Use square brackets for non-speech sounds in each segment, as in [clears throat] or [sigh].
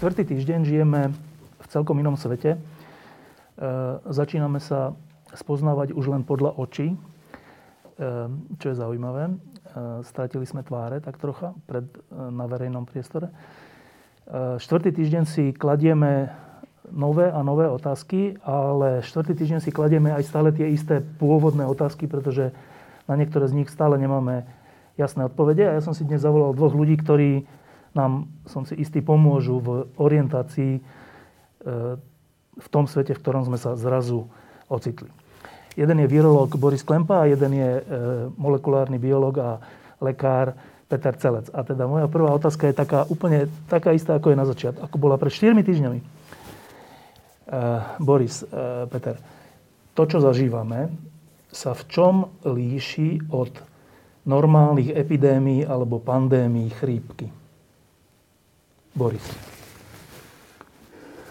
Štvrtý týždeň žijeme v celkom inom svete. E, začíname sa spoznávať už len podľa očí, e, čo je zaujímavé. E, stratili sme tváre tak trocha pred, na verejnom priestore. Štvrtý týždeň si kladieme nové a nové otázky, ale štvrtý týždeň si kladieme aj stále tie isté pôvodné otázky, pretože na niektoré z nich stále nemáme jasné odpovede. A ja som si dnes zavolal dvoch ľudí, ktorí nám, som si istý, pomôžu v orientácii e, v tom svete, v ktorom sme sa zrazu ocitli. Jeden je virológ Boris Klempa a jeden je e, molekulárny biológ a lekár Peter Celec. A teda moja prvá otázka je taká úplne taká istá, ako je na začiatku, ako bola pred 4 týždňami. E, Boris, Peter, to, čo zažívame, sa v čom líši od normálnych epidémií alebo pandémií chrípky? Boris?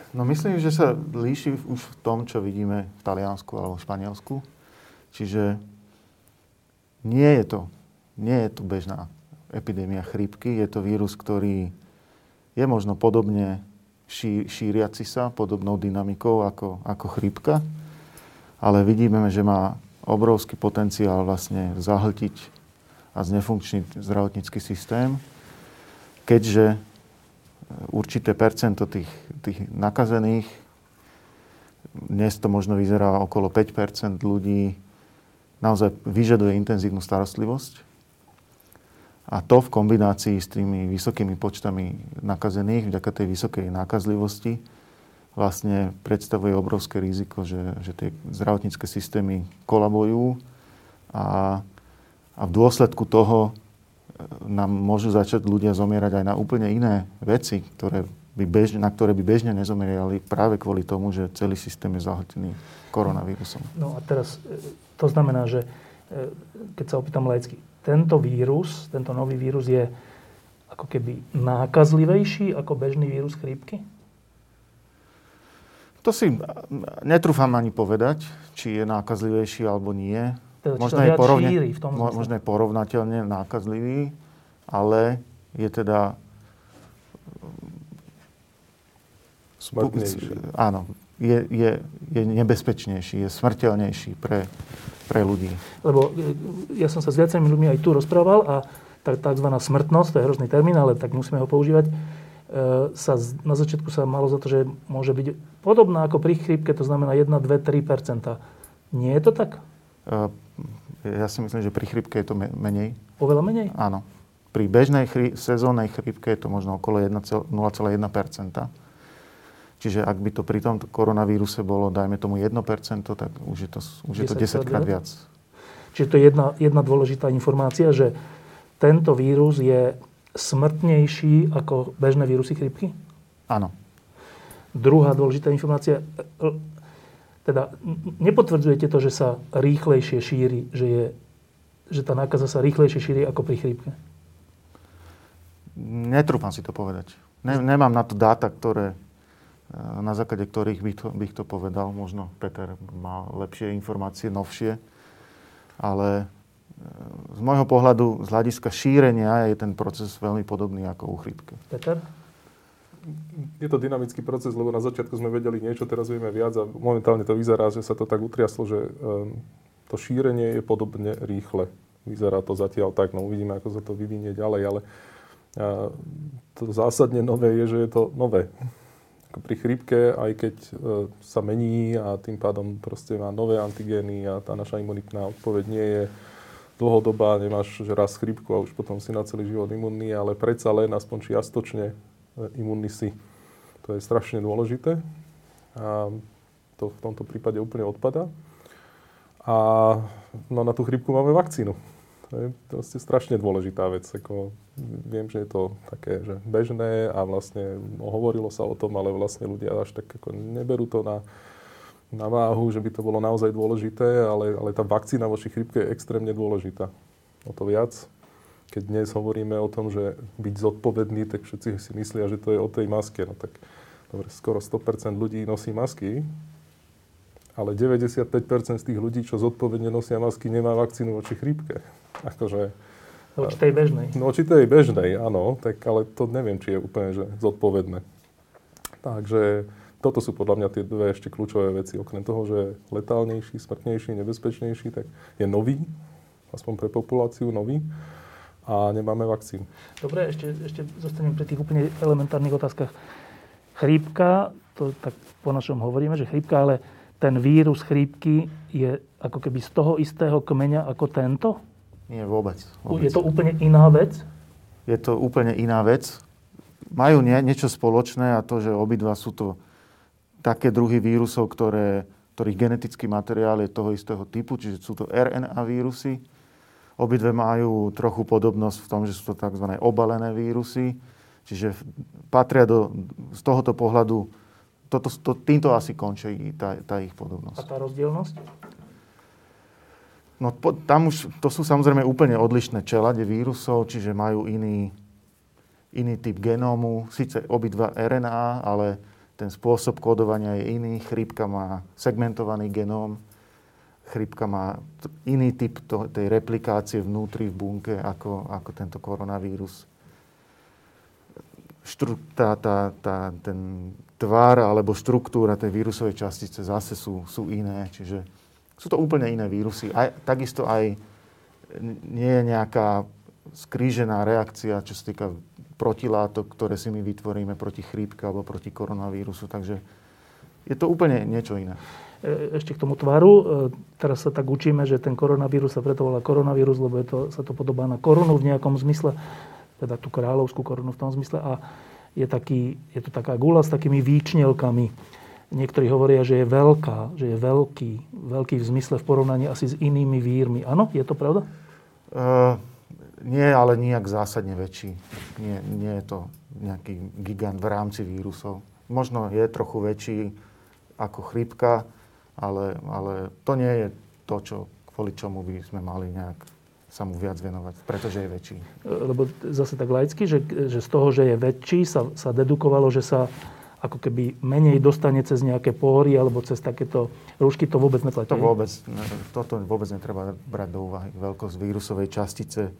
No myslím, že sa líši už v tom, čo vidíme v Taliansku alebo v Španielsku. Čiže nie je to, nie je to bežná epidémia chrípky. Je to vírus, ktorý je možno podobne ší, šíriaci sa, podobnou dynamikou ako, ako chrípka. Ale vidíme, že má obrovský potenciál vlastne zahltiť a znefunkčniť zdravotnícky systém, keďže určité percento tých, tých nakazených. Dnes to možno vyzerá okolo 5% ľudí naozaj vyžaduje intenzívnu starostlivosť. A to v kombinácii s tými vysokými počtami nakazených, vďaka tej vysokej nákazlivosti, vlastne predstavuje obrovské riziko, že, že tie zdravotnícke systémy kolabujú a, a v dôsledku toho nám môžu začať ľudia zomierať aj na úplne iné veci, ktoré by bežne, na ktoré by bežne nezomierali práve kvôli tomu, že celý systém je zahltený koronavírusom. No a teraz e, to znamená, že e, keď sa opýtam laicky, tento vírus, tento nový vírus je ako keby nákazlivejší ako bežný vírus chrípky? To si netrúfam ani povedať, či je nákazlivejší alebo nie. Teda, možno, je porovne, šíri v tom možno je porovnateľne nákazlivý, ale je teda Smrtnejší. Áno, je, je, je nebezpečnejší, je smrteľnejší pre, pre ľudí. Lebo e, ja som sa s viacerými ľuďmi aj tu rozprával a tá tzv. smrtnosť, to je hrozný termín, ale tak musíme ho používať, e, sa na začiatku sa malo za to, že môže byť podobná ako pri chrípke, to znamená 1, 2, 3% Nie je to tak? E, ja si myslím, že pri chrípke je to menej. Oveľa menej? Áno. Pri bežnej chrí, sezónnej chrípke je to možno okolo 0,1%. Čiže ak by to pri tom koronavíruse bolo, dajme tomu 1%, tak už je to, už je to 10 krát viac. Čiže to je jedna, jedna dôležitá informácia, že tento vírus je smrtnejší ako bežné vírusy chrípky? Áno. Druhá dôležitá informácia, teda nepotvrdzujete to, že sa rýchlejšie šíri, že, je, že tá nákaza sa rýchlejšie šíri ako pri chrípke? Netrúfam si to povedať. Ne, nemám na to dáta, ktoré, e, na základe ktorých bych to, bych to povedal. Možno Peter má lepšie informácie, novšie. Ale e, z môjho pohľadu, z hľadiska šírenia je ten proces veľmi podobný ako u chrípke. Peter? Je to dynamický proces, lebo na začiatku sme vedeli niečo, teraz vieme viac a momentálne to vyzerá, že sa to tak utriaslo, že um, to šírenie je podobne rýchle. Vyzerá to zatiaľ tak, no uvidíme, ako sa to vyvinie ďalej, ale to zásadne nové je, že je to nové. Pri chrípke, aj keď uh, sa mení a tým pádom proste má nové antigény a tá naša imunitná odpoveď nie je dlhodobá, nemáš že raz chrípku a už potom si na celý život imunný, ale predsa len aspoň čiastočne imunný si. To je strašne dôležité. A to v tomto prípade úplne odpada. A no, na tú chrypku máme vakcínu. To je proste strašne dôležitá vec. Ako, viem, že je to také že bežné a vlastne hovorilo sa o tom, ale vlastne ľudia až tak ako neberú to na, na váhu, že by to bolo naozaj dôležité, ale, ale tá vakcína voči chrypke je extrémne dôležitá. O to viac, keď dnes hovoríme o tom, že byť zodpovedný, tak všetci si myslia, že to je o tej maske. No tak dobre, skoro 100% ľudí nosí masky, ale 95% z tých ľudí, čo zodpovedne nosia masky, nemá vakcínu voči chrípke. [laughs] Akože, voči tej bežnej. No, voči tej bežnej, áno, tak ale to neviem, či je úplne že zodpovedné. Takže toto sú podľa mňa tie dve ešte kľúčové veci. Okrem toho, že je letálnejší, smrtnejší, nebezpečnejší, tak je nový, aspoň pre populáciu nový a nemáme vakcín. Dobre, ešte, ešte zostanem pri tých úplne elementárnych otázkach. Chrípka, to tak po našom hovoríme, že chrípka, ale ten vírus chrípky je ako keby z toho istého kmeňa ako tento? Nie, vôbec. vôbec. Je to úplne iná vec? Je to úplne iná vec. Majú nie, niečo spoločné a to, že obidva sú to také druhy vírusov, ktoré, ktorých genetický materiál je toho istého typu, čiže sú to RNA vírusy. Obidve majú trochu podobnosť v tom, že sú to tzv. obalené vírusy, čiže patria do, z tohoto pohľadu toto, to, týmto asi končí tá, tá ich podobnosť. A tá rozdielnosť? No po, tam už, to sú samozrejme úplne odlišné čelade vírusov, čiže majú iný, iný typ genómu, síce obidva RNA, ale ten spôsob kódovania je iný. Chrípka má segmentovaný genóm, chrípka má iný typ to, tej replikácie vnútri v bunke ako, ako tento koronavírus. Štru, tá, tá, tá, ten tvár alebo štruktúra tej vírusovej častice zase sú, sú iné. Čiže sú to úplne iné vírusy. Aj, takisto aj nie je nejaká skrížená reakcia, čo sa týka protilátok, ktoré si my vytvoríme proti chrípke alebo proti koronavírusu. Takže je to úplne niečo iné. E, ešte k tomu tvaru. E, teraz sa tak učíme, že ten koronavírus sa preto volá koronavírus, lebo je to, sa to podobá na korunu v nejakom zmysle, teda tú kráľovskú korunu v tom zmysle. A je, taký, je to taká gula s takými výčnelkami. Niektorí hovoria, že je veľká, že je veľký, veľký v zmysle v porovnaní asi s inými vírmi. Áno, je to pravda? Uh, nie, ale nijak zásadne väčší. Nie, nie je to nejaký gigant v rámci vírusov. Možno je trochu väčší ako chrípka, ale, ale to nie je to, čo, kvôli čomu by sme mali nejak sa mu viac venovať, pretože je väčší. Lebo zase tak laicky, že, že z toho, že je väčší, sa, sa dedukovalo, že sa ako keby menej dostane cez nejaké póry alebo cez takéto rúšky, to vôbec neplatí. To vôbec, toto vôbec netreba brať do úvahy. Veľkosť vírusovej častice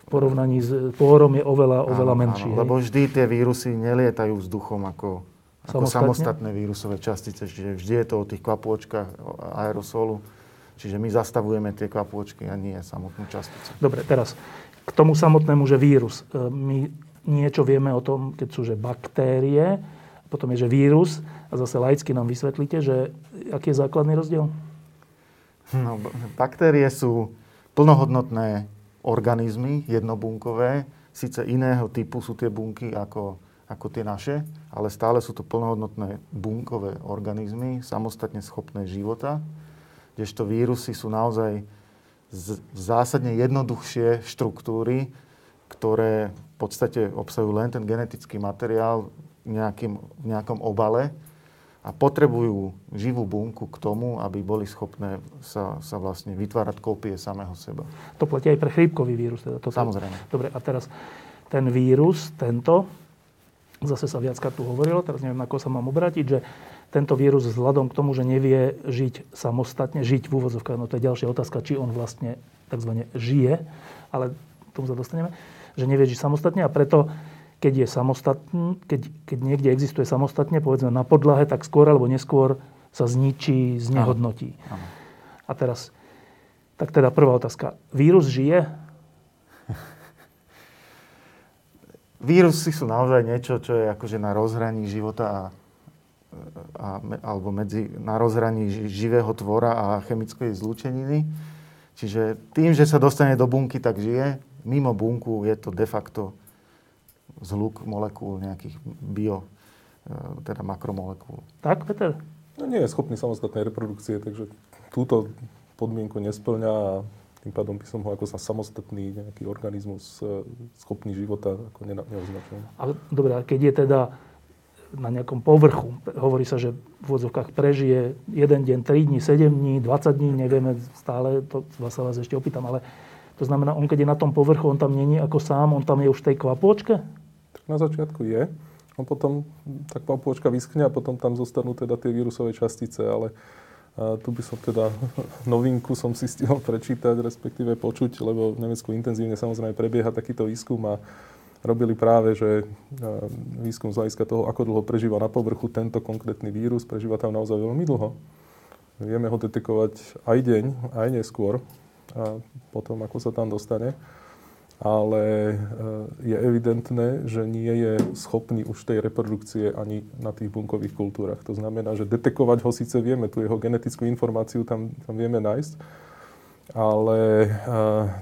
v porovnaní s pórom je oveľa, oveľa áno, menší. Áno, lebo vždy tie vírusy nelietajú vzduchom ako, ako samostatné vírusové častice. Čiže vždy je to o tých kvapôčkach aerosolu Čiže my zastavujeme tie kvapôčky a nie samotnú časticu. Dobre, teraz k tomu samotnému, že vírus. E, my niečo vieme o tom, keď sú že baktérie, potom je, že vírus. A zase laicky nám vysvetlíte, že aký je základný rozdiel? No, baktérie sú plnohodnotné organizmy, jednobunkové. Sice iného typu sú tie bunky ako, ako tie naše, ale stále sú to plnohodnotné bunkové organizmy, samostatne schopné života kdežto vírusy sú naozaj zásadne jednoduchšie štruktúry, ktoré v podstate obsahujú len ten genetický materiál v, nejakým, v nejakom obale a potrebujú živú bunku k tomu, aby boli schopné sa, sa vlastne vytvárať kópie samého seba. To platí aj pre chrípkový vírus. Teda toto. Samozrejme. Dobre, a teraz ten vírus, tento, zase sa viackrát tu hovorilo, teraz neviem, na koho sa mám obrátiť, že tento vírus vzhľadom k tomu, že nevie žiť samostatne, žiť v úvodzovkách, no to je ďalšia otázka, či on vlastne tzv. žije, ale k tomu sa dostaneme, že nevie žiť samostatne a preto, keď je samostatný, keď, keď niekde existuje samostatne, povedzme na podlahe, tak skôr alebo neskôr sa zničí, znehodnotí. Aha. A teraz, tak teda prvá otázka. Vírus žije? Vírusy sú naozaj niečo, čo je akože na rozhraní života a a, alebo medzi, na rozhraní živého tvora a chemickej zlúčeniny. Čiže tým, že sa dostane do bunky, tak žije. Mimo bunku je to de facto zhluk molekúl nejakých bio, e, teda makromolekúl. Tak, Peter? No nie je schopný samostatnej reprodukcie, takže túto podmienku nesplňa a Tým pádom by som ho ako sa samostatný nejaký organizmus e, schopný života ako neoznačil. Ale dobre, keď je teda na nejakom povrchu. Hovorí sa, že v úvodzovkách prežije jeden deň, 3 dní, 7 dní, 20 dní, nevieme stále, to sa vás ešte opýtam, ale to znamená, on keď je na tom povrchu, on tam není ako sám, on tam je už v tej kvapôčke? Tak na začiatku je. On potom, tá kvapôčka vyschne a potom tam zostanú teda tie vírusové častice, ale a tu by som teda [laughs] novinku som si stihol prečítať, respektíve počuť, lebo v Nemecku intenzívne samozrejme prebieha takýto výskum a robili práve, že výskum z hľadiska toho, ako dlho prežíva na povrchu tento konkrétny vírus, prežíva tam naozaj veľmi dlho. Vieme ho detekovať aj deň, aj neskôr, a potom ako sa tam dostane. Ale e, je evidentné, že nie je schopný už tej reprodukcie ani na tých bunkových kultúrach. To znamená, že detekovať ho síce vieme, tu jeho genetickú informáciu tam, tam vieme nájsť, ale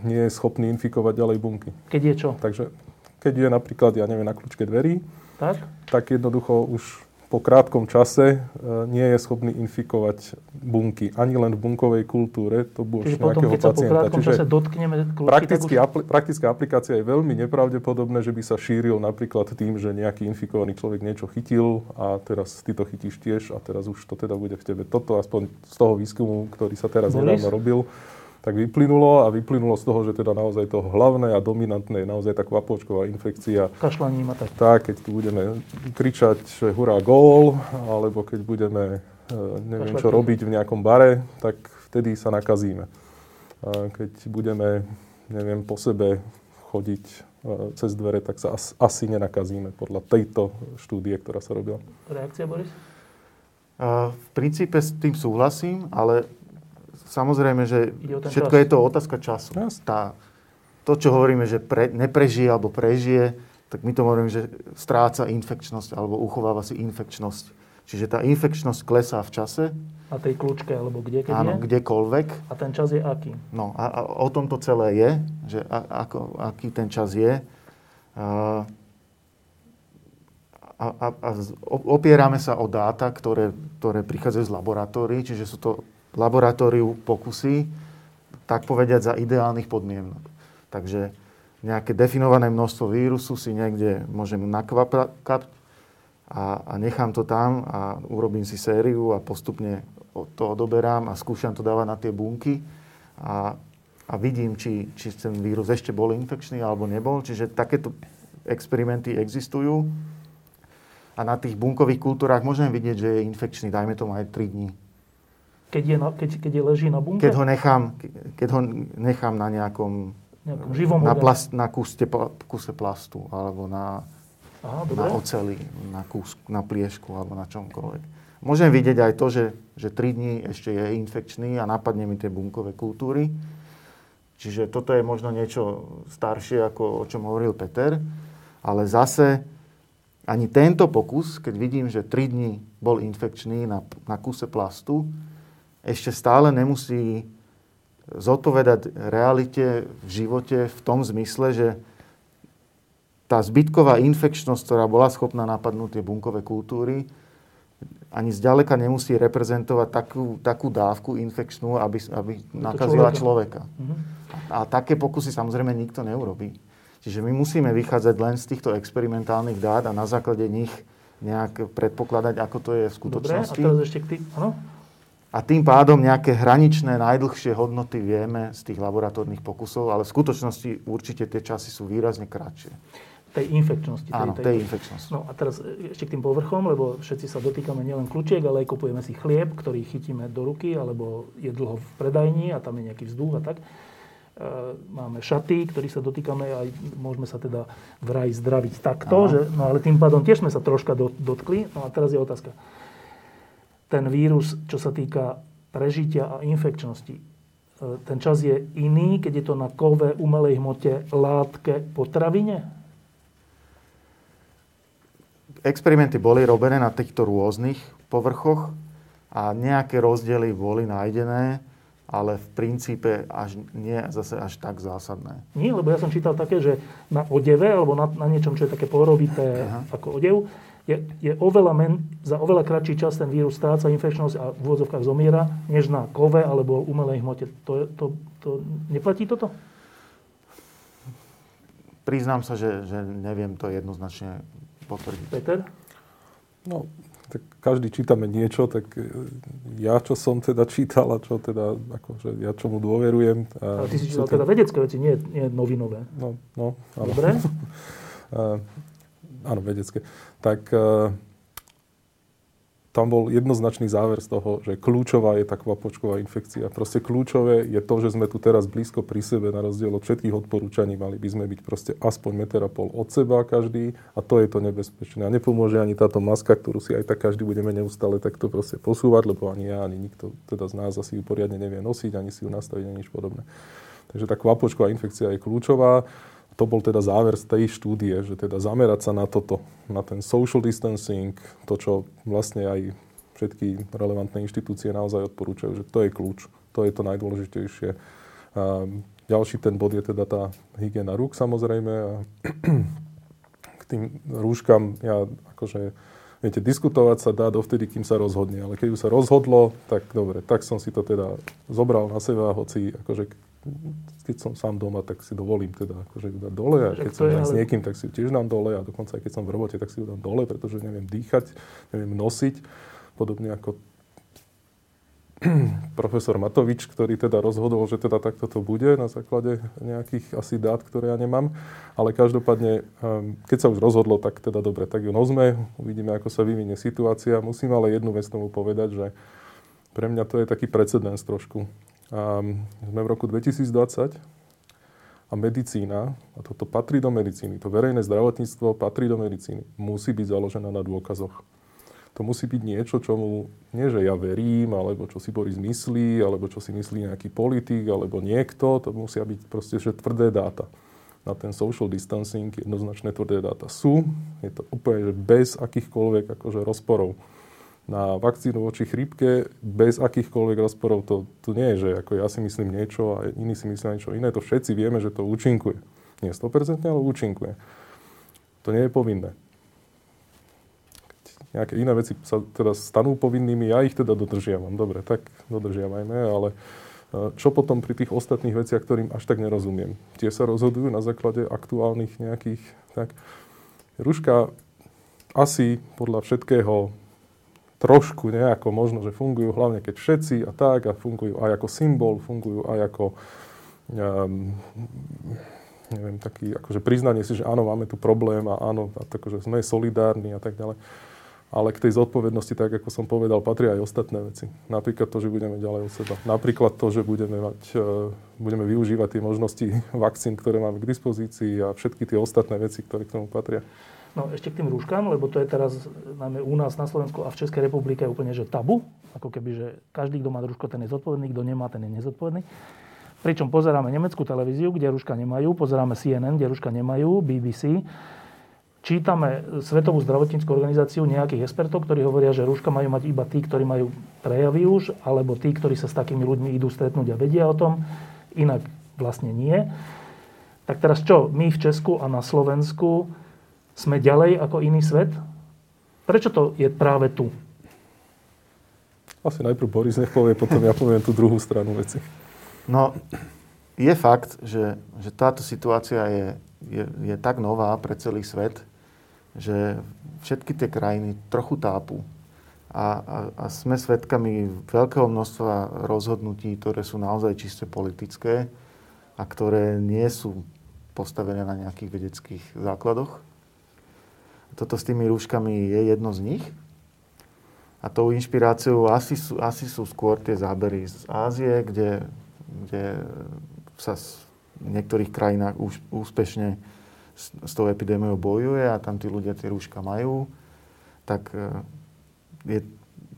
nie je schopný infikovať ďalej bunky. Keď je čo? Takže keď je napríklad, ja neviem, na kľúčke dverí, tak, tak jednoducho už po krátkom čase e, nie je schopný infikovať bunky. Ani len v bunkovej kultúre, to bolo Čiže potom, keď pacienta. sa po Čiže čase dotkneme kľúčky, prakticky, už... apl- praktická aplikácia je veľmi nepravdepodobné, že by sa šíril napríklad tým, že nejaký infikovaný človek niečo chytil a teraz ty to chytíš tiež a teraz už to teda bude v tebe. Toto aspoň z toho výskumu, ktorý sa teraz Boris? nedávno robil, tak vyplynulo a vyplynulo z toho, že teda naozaj to hlavné a dominantné je naozaj tá kvapočková infekcia. Kašľaním a tak. Tak, keď tu budeme kričať, že hurá gól, alebo keď budeme e, neviem čo robiť v nejakom bare, tak vtedy sa nakazíme. Keď budeme, neviem, po sebe chodiť e, cez dvere, tak sa asi nenakazíme podľa tejto štúdie, ktorá sa robila. Reakcia, Boris? V princípe s tým súhlasím, ale Samozrejme, že všetko čas. je to otázka času. Tá, to, čo hovoríme, že pre, neprežije alebo prežije, tak my to hovoríme, že stráca infekčnosť alebo uchováva si infekčnosť. Čiže tá infekčnosť klesá v čase. Na tej kľúčke alebo kde, keď Áno, je? kdekoľvek. A ten čas je aký? No a, a o tom to celé je, že a, ako, aký ten čas je. A, a, a, a opierame sa o dáta, ktoré, ktoré prichádzajú z laboratórií, čiže sú to laboratóriu pokusy, tak povediať za ideálnych podmienok. Takže nejaké definované množstvo vírusu si niekde môžem nakvapať a, a nechám to tam a urobím si sériu a postupne to odoberám a skúšam to dávať na tie bunky a, a vidím, či, či ten vírus ešte bol infekčný alebo nebol. Čiže takéto experimenty existujú a na tých bunkových kultúrách môžem vidieť, že je infekčný, dajme tomu aj 3 dní. Keď, je na, keď, keď je leží na bunke? Keď ho nechám, keď ho nechám na nejakom... nejakom živom na, plast, na kúste, kúse plastu, alebo na, Aha, na oceli, na, kús, na pliešku, alebo na čomkoľvek. Môžem vidieť aj to, že, že 3 dní ešte je infekčný a napadne mi tie bunkové kultúry. Čiže toto je možno niečo staršie, ako o čom hovoril Peter. Ale zase ani tento pokus, keď vidím, že 3 dní bol infekčný na, na kúse plastu, ešte stále nemusí zodpovedať realite v živote v tom zmysle, že tá zbytková infekčnosť, ktorá bola schopná napadnúť tie bunkové kultúry, ani zďaleka nemusí reprezentovať takú, takú dávku infekčnú, aby, aby nakazila človeka. človeka. Mm-hmm. A také pokusy samozrejme nikto neurobí. Čiže my musíme vychádzať len z týchto experimentálnych dát a na základe nich nejak predpokladať, ako to je v skutočnosti. Dobre, a teraz ešte k tým, áno? A tým pádom nejaké hraničné, najdlhšie hodnoty vieme z tých laboratórnych pokusov, ale v skutočnosti určite tie časy sú výrazne kratšie. Tej infekčnosti. Áno, tej, tej infekčnosti. No a teraz ešte k tým povrchom, lebo všetci sa dotýkame nielen kľúčiek, ale aj kupujeme si chlieb, ktorý chytíme do ruky, alebo je dlho v predajni a tam je nejaký vzduch a tak. E, máme šaty, ktorých sa dotýkame a môžeme sa teda vraj zdraviť takto, že, no ale tým pádom tiež sme sa troška dotkli. No a teraz je otázka ten vírus, čo sa týka prežitia a infekčnosti, e, ten čas je iný, keď je to na kove, umelej hmote, látke, potravine? Experimenty boli robené na týchto rôznych povrchoch a nejaké rozdiely boli nájdené, ale v princípe až nie zase až tak zásadné. Nie, lebo ja som čítal také, že na odeve alebo na, na niečom, čo je také porobité Aha. ako odev, je, je oveľa men, za oveľa kratší čas ten vírus stráca infekčnosť a v úvodzovkách zomiera, než na kove alebo umelej hmote. To, to, to, neplatí toto? Priznám sa, že, že neviem to jednoznačne potvrdiť. Peter? No, tak každý čítame niečo, tak e, ja, čo som teda čítal a čo teda, akože ja čomu dôverujem. A, Ale ty si čítal teda vedecké veci, nie, nie novinové. No, no. Áno. Dobre. [laughs] áno, vedecké. Tak uh, tam bol jednoznačný záver z toho, že kľúčová je tá kvapočková infekcia. Proste kľúčové je to, že sme tu teraz blízko pri sebe, na rozdiel od všetkých odporúčaní. Mali by sme byť proste aspoň meter a pol od seba každý a to je to nebezpečné. A nepomôže ani táto maska, ktorú si aj tak každý budeme neustále takto proste posúvať, lebo ani ja, ani nikto teda z nás asi ju poriadne nevie nosiť, ani si ju nastaviť, ani nič podobné. Takže tá kvapočková infekcia je kľúčová to bol teda záver z tej štúdie, že teda zamerať sa na toto, na ten social distancing, to, čo vlastne aj všetky relevantné inštitúcie naozaj odporúčajú, že to je kľúč, to je to najdôležitejšie. Ďalší ten bod je teda tá hygiena rúk samozrejme a k tým rúškam ja akože viete, diskutovať sa dá dovtedy, kým sa rozhodne. Ale keď už sa rozhodlo, tak dobre, tak som si to teda zobral na seba, hoci akože keď som sám doma, tak si dovolím teda akože ju dať dole a keď som ale... s niekým, tak si ju tiež dám dole a dokonca aj keď som v robote, tak si ju dám dole, pretože neviem dýchať, neviem nosiť, podobne ako [clears throat] profesor Matovič, ktorý teda rozhodol, že teda takto to bude na základe nejakých asi dát, ktoré ja nemám. Ale každopádne, ehm, keď sa už rozhodlo, tak teda dobre, tak ju nozme, uvidíme, ako sa vyvinie situácia. Musím ale jednu vec tomu povedať, že pre mňa to je taký precedens trošku. A sme v roku 2020 a medicína, a toto patrí do medicíny, to verejné zdravotníctvo patrí do medicíny, musí byť založená na dôkazoch. To musí byť niečo, čomu nie, že ja verím, alebo čo si Boris myslí, alebo čo si myslí nejaký politik, alebo niekto. To musia byť proste že tvrdé dáta. Na ten social distancing jednoznačné tvrdé dáta sú. Je to úplne že bez akýchkoľvek akože rozporov na vakcínu voči chrípke bez akýchkoľvek rozporov. To, to nie je, že ako ja si myslím niečo a iní si myslia niečo iné. To všetci vieme, že to účinkuje. Nie 100%, ale účinkuje. To nie je povinné. Keď nejaké iné veci sa teda stanú povinnými, ja ich teda dodržiavam. Dobre, tak dodržiavajme, ale e, čo potom pri tých ostatných veciach, ktorým až tak nerozumiem? Tie sa rozhodujú na základe aktuálnych nejakých... Tak, Ruška asi podľa všetkého trošku nejako možno, že fungujú hlavne keď všetci a tak a fungujú aj ako symbol, fungujú aj ako um, neviem, taký akože priznanie si, že áno, máme tu problém a áno, a tak, že sme solidárni a tak ďalej. Ale k tej zodpovednosti, tak ako som povedal, patria aj ostatné veci. Napríklad to, že budeme ďalej od seba. Napríklad to, že budeme, mať, uh, budeme využívať tie možnosti vakcín, ktoré máme k dispozícii a všetky tie ostatné veci, ktoré k tomu patria. No ešte k tým rúškam, lebo to je teraz najmä u nás na Slovensku a v Českej republike úplne že tabu. Ako keby, že každý, kto má rúško, ten je zodpovedný, kto nemá, ten je nezodpovedný. Pričom pozeráme nemeckú televíziu, kde rúška nemajú, pozeráme CNN, kde rúška nemajú, BBC. Čítame Svetovú zdravotníckú organizáciu nejakých expertov, ktorí hovoria, že rúška majú mať iba tí, ktorí majú prejavy už, alebo tí, ktorí sa s takými ľuďmi idú stretnúť a vedia o tom. Inak vlastne nie. Tak teraz čo? My v Česku a na Slovensku sme ďalej ako iný svet? Prečo to je práve tu? Asi najprv Boris nech povie, potom ja poviem tú druhú stranu veci. No, je fakt, že, že táto situácia je, je, je tak nová pre celý svet, že všetky tie krajiny trochu tápu. A, a, a sme svedkami veľkého množstva rozhodnutí, ktoré sú naozaj čiste politické a ktoré nie sú postavené na nejakých vedeckých základoch toto s tými rúškami je jedno z nich. A tou inšpiráciou asi sú, asi sú skôr tie zábery z Ázie, kde, kde sa v niektorých krajinách už úspešne s, s tou epidémiou bojuje a tam tí ľudia tie rúška majú. Tak e, je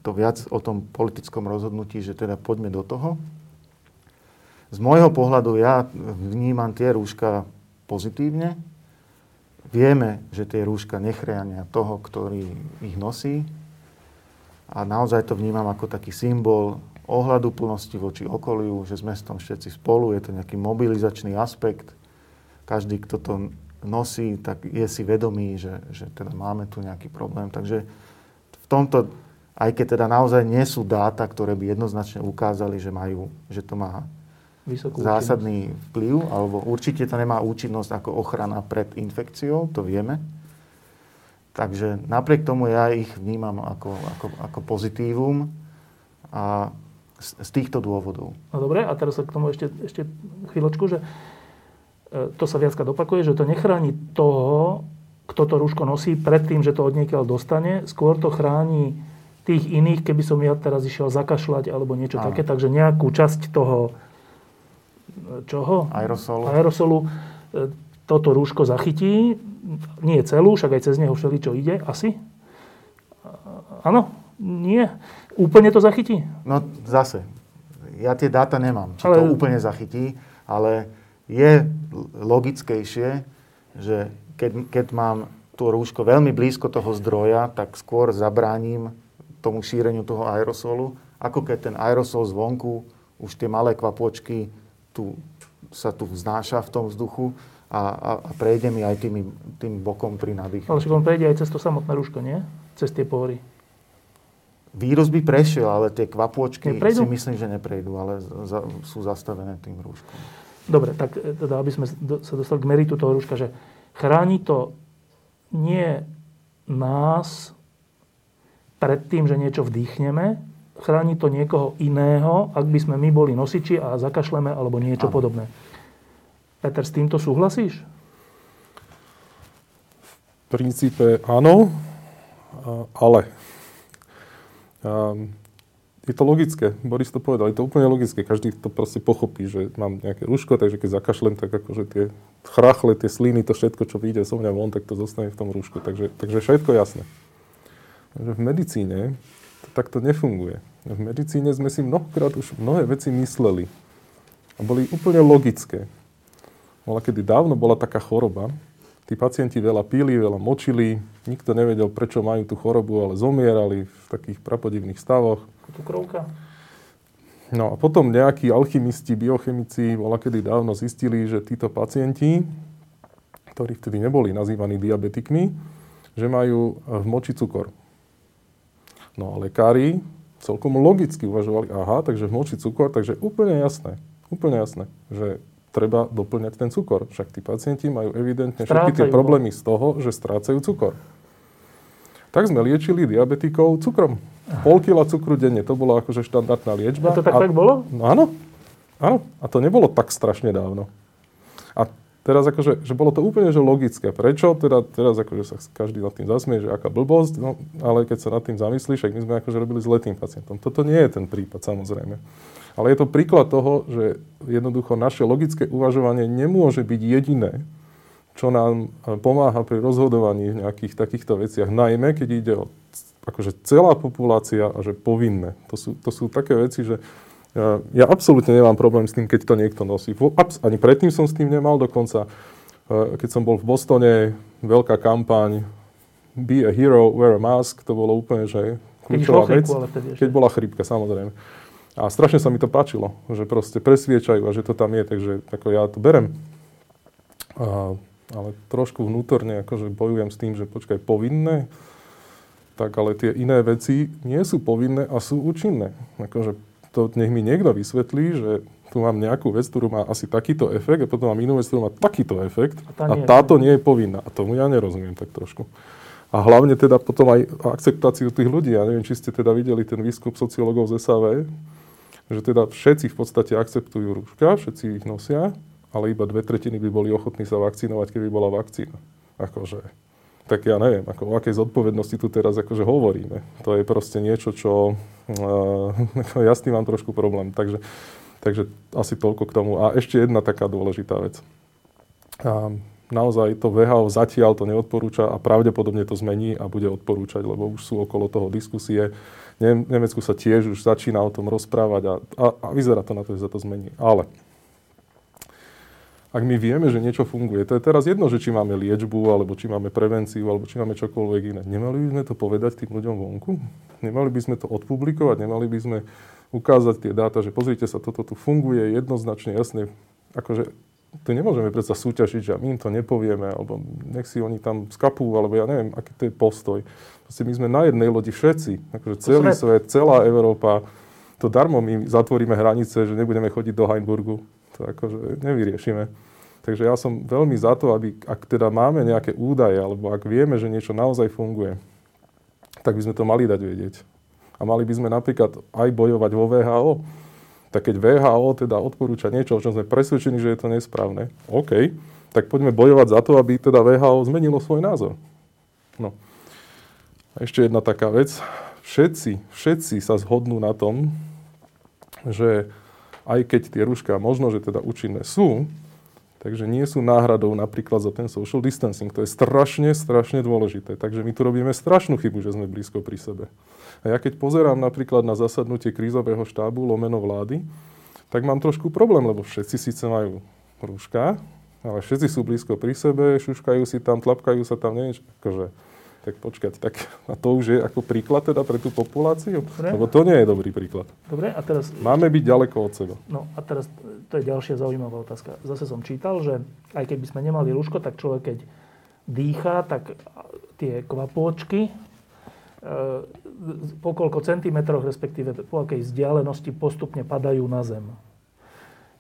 to viac o tom politickom rozhodnutí, že teda poďme do toho. Z môjho pohľadu ja vnímam tie rúška pozitívne, Vieme, že tie rúška nechránia toho, ktorý ich nosí. A naozaj to vnímam ako taký symbol ohľadu plnosti voči okoliu, že sme s tom všetci spolu, je to nejaký mobilizačný aspekt. Každý, kto to nosí, tak je si vedomý, že, že teda máme tu nejaký problém. Takže v tomto, aj keď teda naozaj nie sú dáta, ktoré by jednoznačne ukázali, že, majú, že to má Vysokú zásadný vplyv, alebo určite to nemá účinnosť ako ochrana pred infekciou, to vieme. Takže napriek tomu ja ich vnímam ako, ako, ako pozitívum a z, z týchto dôvodov. No dobre, a teraz sa k tomu ešte, ešte chvíľočku, že e, to sa viackrát opakuje, že to nechráni toho, kto to rúško nosí pred tým, že to od niekiaľ dostane. Skôr to chráni tých iných, keby som ja teraz išiel zakašľať alebo niečo Áno. také. Takže nejakú časť toho čoho? Aerosolu. Aerosolu e, toto rúško zachytí. Nie celú, však aj cez neho všeličo ide. Asi? Áno? Nie. Úplne to zachytí? No zase. Ja tie dáta nemám, či ale... to úplne zachytí, ale je logickejšie, že keď, keď mám to rúško veľmi blízko toho zdroja, tak skôr zabránim tomu šíreniu toho aerosolu, ako keď ten aerosol zvonku, už tie malé kvapočky tu, sa tu vznáša v tom vzduchu a, a, a prejde mi aj tým, tým bokom pri nadýchu. Ale však on prejde aj cez to samotné rúško, nie? Cez tie pohory. Vírus by prešiel, ale tie kvapôčky si myslím, že neprejdú, ale za, sú zastavené tým rúškom. Dobre, tak e, teda, aby sme sa dostali k meritu toho rúška, že chráni to nie nás pred tým, že niečo vdýchneme, chráni to niekoho iného, ak by sme my boli nosiči a zakašleme alebo niečo ano. podobné. Peter, s týmto súhlasíš? V princípe áno, ale je to logické. Boris to povedal, je to úplne logické. Každý to proste pochopí, že mám nejaké rúško, takže keď zakašlem, tak akože tie chrachle, tie sliny, to všetko, čo vyjde so mňa von, tak to zostane v tom rúšku. Takže, takže všetko jasné. Takže v medicíne to takto nefunguje. V medicíne sme si mnohokrát už mnohé veci mysleli. A boli úplne logické. Bola kedy dávno bola taká choroba, tí pacienti veľa pili, veľa močili, nikto nevedel, prečo majú tú chorobu, ale zomierali v takých prapodivných stavoch. Cukrovka? No a potom nejakí alchymisti, biochemici bola kedy dávno zistili, že títo pacienti, ktorí vtedy neboli nazývaní diabetikmi, že majú v moči cukor. No a lekári celkom logicky uvažovali, aha, takže v moči cukor, takže úplne jasné, úplne jasné, že treba doplňať ten cukor. Však tí pacienti majú evidentne všetky tie problémy z toho, že strácajú cukor. Tak sme liečili diabetikov cukrom. Pol kila cukru denne, to bola akože štandardná liečba. A to tak, a, tak bolo? No áno, áno. A to nebolo tak strašne dávno. Teraz akože, že bolo to úplne že logické. Prečo? Teda, teraz akože sa každý nad tým zasmie, že aká blbosť, no, ale keď sa nad tým zamyslíš, my sme akože robili s letým pacientom. Toto nie je ten prípad, samozrejme. Ale je to príklad toho, že jednoducho naše logické uvažovanie nemôže byť jediné, čo nám e, pomáha pri rozhodovaní v nejakých takýchto veciach, najmä keď ide o akože celá populácia a že povinné. To sú, to sú také veci, že ja absolútne nemám problém s tým, keď to niekto nosí. Ani predtým som s tým nemal, dokonca e, keď som bol v Bostone, veľká kampaň Be a hero, wear a mask, to bolo úplne, že kľúčová vec. Keď bola chrípka, samozrejme. A strašne sa mi to páčilo, že proste presviečajú a že to tam je, takže ako ja to berem. A, ale trošku vnútorne akože bojujem s tým, že počkaj, povinné, tak ale tie iné veci nie sú povinné a sú účinné. Akože to nech mi niekto vysvetlí, že tu mám nejakú vec, ktorú má asi takýto efekt a potom mám inú vec, ktorú má takýto efekt a, tá a táto nie je povinná. A tomu ja nerozumiem tak trošku. A hlavne teda potom aj akceptáciu tých ľudí. Ja neviem, či ste teda videli ten výskup sociológov z SAV, že teda všetci v podstate akceptujú rúška, všetci ich nosia, ale iba dve tretiny by boli ochotní sa vakcinovať, keby bola vakcína. Akože tak ja neviem, ako, o akej zodpovednosti tu teraz akože hovoríme. To je proste niečo, čo uh, [laughs] ja s tým mám trošku problém. Takže, takže asi toľko k tomu. A ešte jedna taká dôležitá vec. A naozaj to VHO zatiaľ to neodporúča a pravdepodobne to zmení a bude odporúčať, lebo už sú okolo toho diskusie. V Nemecku sa tiež už začína o tom rozprávať a, a, a vyzerá to na to, že sa to zmení. Ale ak my vieme, že niečo funguje, to je teraz jedno, že či máme liečbu, alebo či máme prevenciu, alebo či máme čokoľvek iné. Nemali by sme to povedať tým ľuďom vonku? Nemali by sme to odpublikovať? Nemali by sme ukázať tie dáta, že pozrite sa, toto tu funguje jednoznačne, jasne. Akože tu nemôžeme predsa súťažiť, že my im to nepovieme, alebo nech si oni tam skapú, alebo ja neviem, aký to je postoj. Proste my sme na jednej lodi všetci, akože celý svet, celá Európa. To darmo my zatvoríme hranice, že nebudeme chodiť do Heinburgu. To akože nevyriešime. Takže ja som veľmi za to, aby, ak teda máme nejaké údaje, alebo ak vieme, že niečo naozaj funguje, tak by sme to mali dať vedieť. A mali by sme napríklad aj bojovať vo VHO. Tak keď VHO teda odporúča niečo, o čom sme presvedčení, že je to nesprávne, OK, tak poďme bojovať za to, aby teda VHO zmenilo svoj názor. No. A ešte jedna taká vec. Všetci, všetci sa zhodnú na tom, že aj keď tie rúška možno, že teda účinné sú, Takže nie sú náhradou napríklad za ten social distancing. To je strašne, strašne dôležité. Takže my tu robíme strašnú chybu, že sme blízko pri sebe. A ja keď pozerám napríklad na zasadnutie krízového štábu lomeno vlády, tak mám trošku problém, lebo všetci síce majú rúška, ale všetci sú blízko pri sebe, šuškajú si tam, tlapkajú sa tam, neviem, akože tak počkať, tak [laughs] a to už je ako príklad teda pre tú populáciu? Dobre. Lebo to nie je dobrý príklad. Dobre, a teraz... Máme byť ďaleko od seba. No a teraz, to je ďalšia zaujímavá otázka. Zase som čítal, že aj keby sme nemali rúško, tak človek keď dýcha, tak tie kvapôčky e, po koľko centimetroch, respektíve po akej vzdialenosti postupne padajú na zem.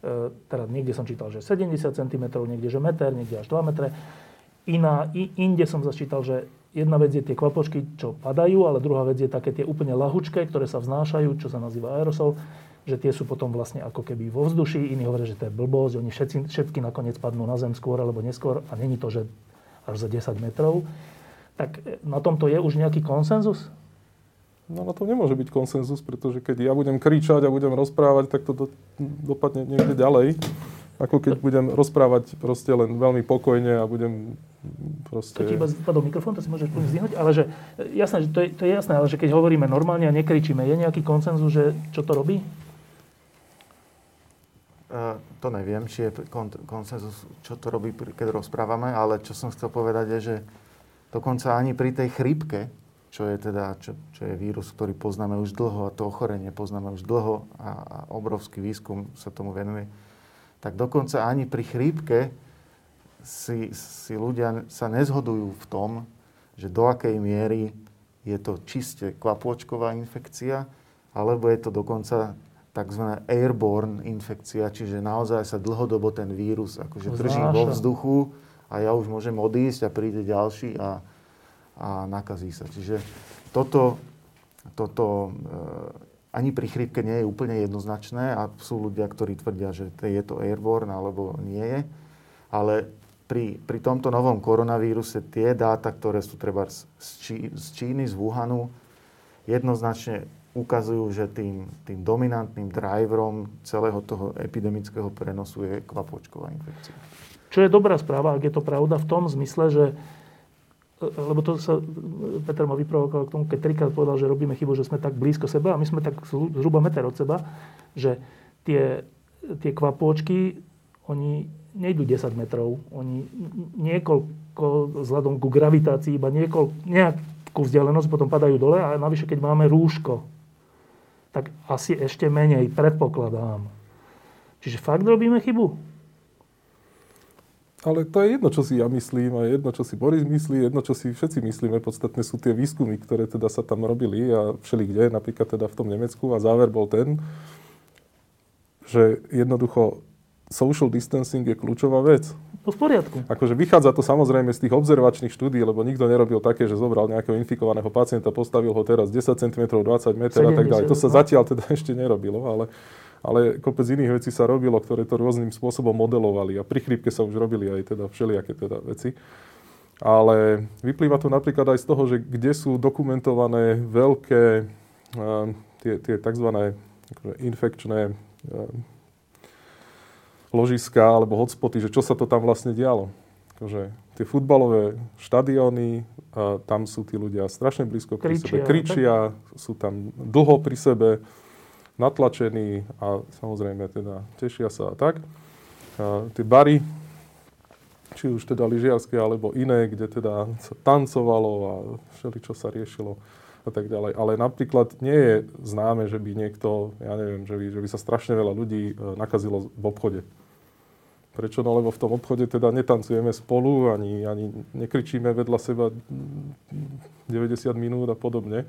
E, teda niekde som čítal, že 70 cm, niekde že meter, niekde až 2 metre. Iná, inde som začítal, že jedna vec je tie kvapočky, čo padajú, ale druhá vec je také tie úplne lahučké, ktoré sa vznášajú, čo sa nazýva aerosol, že tie sú potom vlastne ako keby vo vzduši. Iní hovoria, že to je blbosť, oni všetci, všetky nakoniec padnú na zem skôr alebo neskôr a není to, že až za 10 metrov. Tak e, na tomto je už nejaký konsenzus? No na to nemôže byť konsenzus, pretože keď ja budem kričať a budem rozprávať, tak to do, dopadne niekde ďalej. Ako keď budem rozprávať proste len veľmi pokojne a budem proste... To ti iba spadol mikrofón, to si môžeš plne zdvihnúť, ale že, jasné, že to, je, to je jasné, ale že keď hovoríme normálne a nekričíme, je nejaký koncenzus, že čo to robí? Uh, to neviem, či je kon- konsenzus, čo to robí, keď rozprávame, ale čo som chcel povedať je, že dokonca ani pri tej chrípke, čo je teda, čo, čo je vírus, ktorý poznáme už dlho a to ochorenie poznáme už dlho a, a obrovský výskum sa tomu venuje, tak dokonca ani pri chrípke si, si ľudia sa nezhodujú v tom, že do akej miery je to čiste kvapôčková infekcia, alebo je to dokonca tzv. airborne infekcia, čiže naozaj sa dlhodobo ten vírus akože drží vo vzduchu a ja už môžem odísť a príde ďalší a, a nakazí sa. Čiže toto, toto e, ani pri chrípke nie je úplne jednoznačné a sú ľudia, ktorí tvrdia, že je to airborne alebo nie je. Ale pri, pri tomto novom koronavíruse tie dáta, ktoré sú treba z, Čí, z Číny, z Wuhanu, jednoznačne ukazujú, že tým, tým dominantným driverom celého toho epidemického prenosu je kvapočková infekcia. Čo je dobrá správa, ak je to pravda v tom zmysle, že lebo to sa Peter ma vyprovokoval k tomu, keď trikrát povedal, že robíme chybu, že sme tak blízko seba a my sme tak zhruba meter od seba, že tie, tie kvapôčky, oni nejdú 10 metrov. Oni niekoľko, vzhľadom ku gravitácii, iba niekoľko, nejakú vzdialenosť potom padajú dole a navyše, keď máme rúško, tak asi ešte menej, predpokladám. Čiže fakt robíme chybu? Ale to je jedno, čo si ja myslím a jedno, čo si Boris myslí, jedno, čo si všetci myslíme. Podstatné sú tie výskumy, ktoré teda sa tam robili a všeli kde, napríklad teda v tom Nemecku. A záver bol ten, že jednoducho social distancing je kľúčová vec. To v poriadku. Akože vychádza to samozrejme z tých observačných štúdí, lebo nikto nerobil také, že zobral nejakého infikovaného pacienta, postavil ho teraz 10 cm, 20 m a tak ďalej. To sa no. zatiaľ teda [laughs] ešte nerobilo, ale, ale kopec iných vecí sa robilo, ktoré to rôznym spôsobom modelovali a pri chrípke sa už robili aj teda všelijaké teda veci. Ale vyplýva to napríklad aj z toho, že kde sú dokumentované veľké uh, tie, tie tzv. Akože infekčné uh, ložiska alebo hotspoty, že čo sa to tam vlastne dialo. Akože tie futbalové štadióny, a tam sú tí ľudia strašne blízko pri kričia, sebe, kričia, tak? sú tam dlho pri sebe, natlačení a samozrejme teda tešia sa a tak. A tie bary, či už teda lyžiarské alebo iné, kde teda sa tancovalo a čo sa riešilo a tak ďalej. Ale napríklad nie je známe, že by niekto, ja neviem, že by, že by sa strašne veľa ľudí e, nakazilo v obchode. Prečo? No lebo v tom obchode teda netancujeme spolu, ani, ani nekričíme vedľa seba 90 minút a podobne.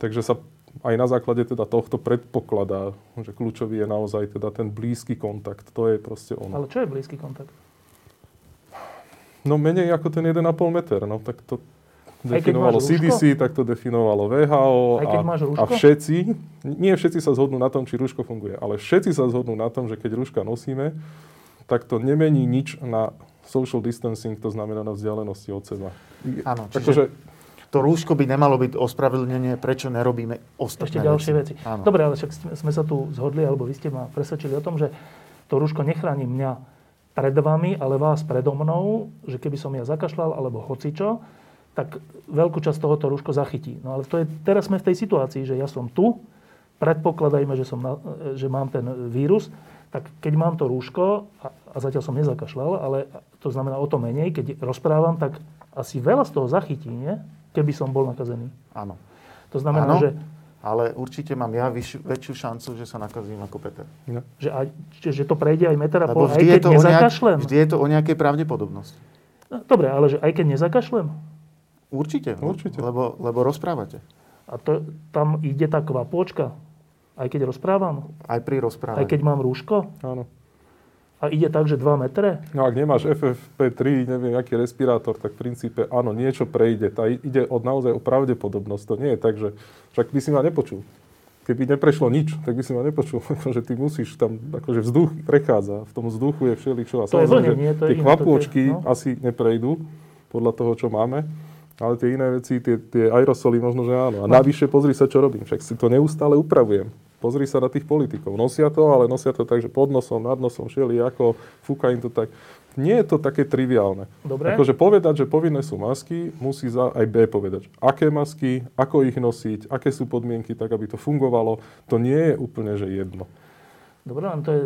Takže sa aj na základe teda tohto predpokladá, že kľúčový je naozaj teda ten blízky kontakt. To je proste ono. Ale čo je blízky kontakt? No menej ako ten 1,5 meter. No tak to definovalo CDC, tak to definovalo VHO a, a všetci, nie všetci sa zhodnú na tom, či rúško funguje, ale všetci sa zhodnú na tom, že keď rúška nosíme, tak to nemení nič na social distancing, to znamená na vzdialenosti od seba. Áno, čiže to rúško by nemalo byť ospravedlnenie, prečo nerobíme ostatné Ešte ďalšie veci. veci. Áno. Dobre, ale však sme sa tu zhodli, alebo vy ste ma presvedčili o tom, že to rúško nechráni mňa pred vami, ale vás predo mnou, že keby som ja zakašľal, alebo hocičo, tak veľkú časť tohoto rúško zachytí. No ale to je, teraz sme v tej situácii, že ja som tu, predpokladajme, že, som na, že mám ten vírus, tak keď mám to rúško, a, a zatiaľ som nezakašľal, ale to znamená o to menej, keď rozprávam, tak asi veľa z toho zachytí, nie? Keby som bol nakazený. Áno. To znamená, ano, že... Ale určite mám ja vyš, väčšiu šancu, že sa nakazím ako Peter. No. Že, aj, že to prejde aj meter a pol, aj keď nezakašlem. Nejak, vždy je to o nejakej pravdepodobnosti. No, dobre, ale že aj keď nezakašlem? Určite, Určite. Lebo, lebo rozprávate. A to, tam ide tá kvapôčka, aj keď rozprávam? Aj pri rozprávaní. Aj keď mám rúško? Áno. A ide tak, že 2 metre? No ak nemáš FFP3, neviem, aký respirátor, tak v princípe áno, niečo prejde. Tá ide od naozaj o pravdepodobnosť. To nie je tak, že však by si ma nepočul. Keby neprešlo nič, tak by si ma nepočul, [laughs] pretože ty musíš tam, akože vzduch prechádza, v tom vzduchu je všeličo. A to je vlnenie, to je tie kvapôčky no? asi neprejdú podľa toho, čo máme. Ale tie iné veci, tie, tie aerosoly možno, že áno. A no. navyše pozri sa, čo robím. Však si to neustále upravujem. Pozri sa na tých politikov. Nosia to, ale nosia to tak, že pod nosom, nad nosom, šeli ako, fúka im to tak. Nie je to také triviálne. Dobre. Akože povedať, že povinné sú masky, musí za aj B povedať, aké masky, ako ich nosiť, aké sú podmienky, tak aby to fungovalo. To nie je úplne, že jedno. Dobre, len to je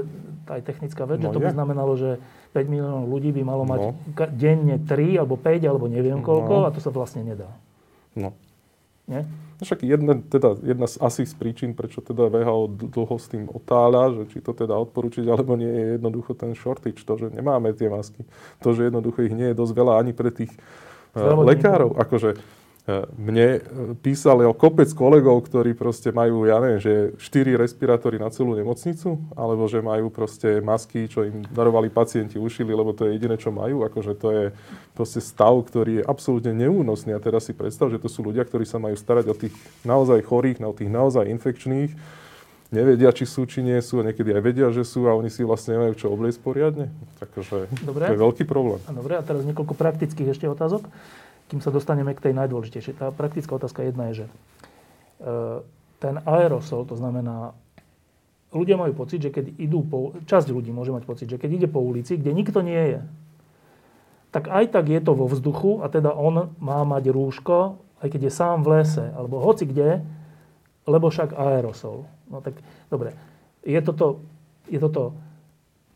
aj technická vec, no že to je. by znamenalo, že 5 miliónov ľudí by malo mať no. denne 3 alebo 5 alebo neviem koľko no. a to sa vlastne nedá. No. Nie? No však jedna, teda, jedna z asi z príčin, prečo teda VHO dlho s tým otáľa, že či to teda odporúčiť, alebo nie je jednoducho ten shortage, to, že nemáme tie masky. To, že jednoducho ich nie je dosť veľa ani pre tých uh, lekárov. Akože mne e, písali o kopec kolegov, ktorí proste majú, ja neviem, že 4 respirátory na celú nemocnicu, alebo že majú proste masky, čo im darovali pacienti, ušili, lebo to je jediné, čo majú. Akože to je proste stav, ktorý je absolútne neúnosný. A teraz si predstav, že to sú ľudia, ktorí sa majú starať o tých naozaj chorých, na tých naozaj infekčných, nevedia, či sú, či nie sú, a niekedy aj vedia, že sú a oni si vlastne nemajú čo obliecť poriadne. Takže Dobre. to je veľký problém. Dobre, a teraz niekoľko praktických ešte otázok kým sa dostaneme k tej najdôležitejšej. Tá praktická otázka jedna je, že e, ten aerosol, to znamená, ľudia majú pocit, že keď idú po, časť ľudí môže mať pocit, že keď ide po ulici, kde nikto nie je, tak aj tak je to vo vzduchu a teda on má mať rúško, aj keď je sám v lese, alebo hoci kde, lebo však aerosol. No tak, dobre. Je toto, je toto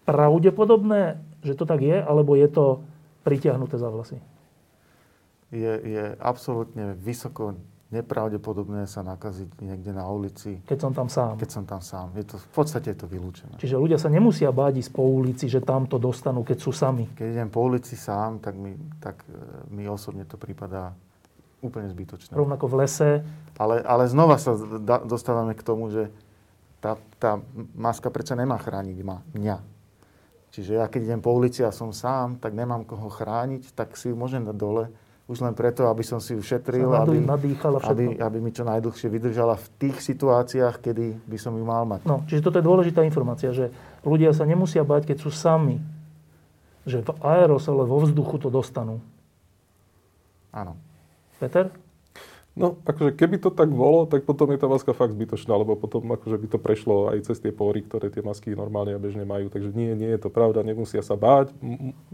pravdepodobné, že to tak je, alebo je to pritiahnuté za vlasy? Je, je absolútne vysoko nepravdepodobné sa nakaziť niekde na ulici. Keď som tam sám. Keď som tam sám. Je to, v podstate je to vylúčené. Čiže ľudia sa nemusia báť ísť po ulici, že tam to dostanú, keď sú sami. Keď idem po ulici sám, tak mi, tak e, mi osobne to prípada úplne zbytočné. Rovnako v lese. Ale, ale znova sa da, dostávame k tomu, že tá, tá maska predsa nemá chrániť ma, mňa. Čiže ja keď idem po ulici a som sám, tak nemám koho chrániť, tak si ju môžem dať dole už len preto, aby som si ušetril, aby, aby, aby mi čo najdlhšie vydržala v tých situáciách, kedy by som ju mal mať. No, čiže toto je dôležitá informácia, že ľudia sa nemusia báť, keď sú sami, že v aerosole, vo vzduchu to dostanú. Áno. Peter? No, akože keby to tak bolo, tak potom je tá maska fakt zbytočná, lebo potom akože by to prešlo aj cez tie pory, ktoré tie masky normálne a bežne majú. Takže nie, nie je to pravda, nemusia sa báť.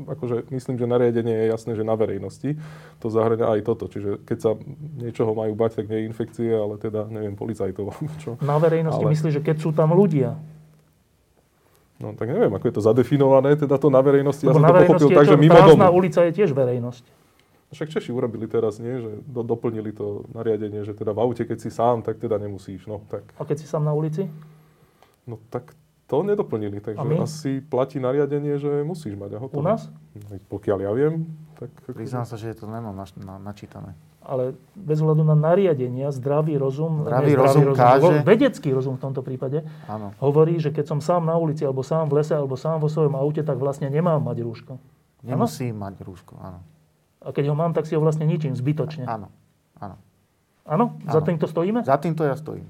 Akože myslím, že nariadenie je jasné, že na verejnosti to zahrania aj toto. Čiže keď sa niečoho majú bať, tak nie je infekcie, ale teda, neviem, policajtov. [laughs] Čo. Na verejnosti ale... myslíš, že keď sú tam ľudia? No tak neviem, ako je to zadefinované, teda to na verejnosti. Lebo ja som to pochopil tak, že mimo domu. ulica je tiež verejnosť. Však Češi urobili teraz, nie? Že do, doplnili to nariadenie, že teda v aute, keď si sám, tak teda nemusíš. No, tak. A keď si sám na ulici? No tak To nedoplnili, takže asi platí nariadenie, že musíš mať a hotovo. U nás? No, Pokiaľ ja viem, tak... Priznám sa, že to nemám naš, na, načítané. Ale bez hľadu na nariadenia, zdravý rozum, Zdravý nie rozum káže- vedecký rozum v tomto prípade, Áno. hovorí, že keď som sám na ulici, alebo sám v lese, alebo sám vo svojom aute, tak vlastne nemám mať rúško. Nemusí mať rúško, áno. A keď ho mám, tak si ho vlastne ničím, zbytočne. Áno, áno. Áno? Za Áno. týmto stojíme? Za týmto ja stojím.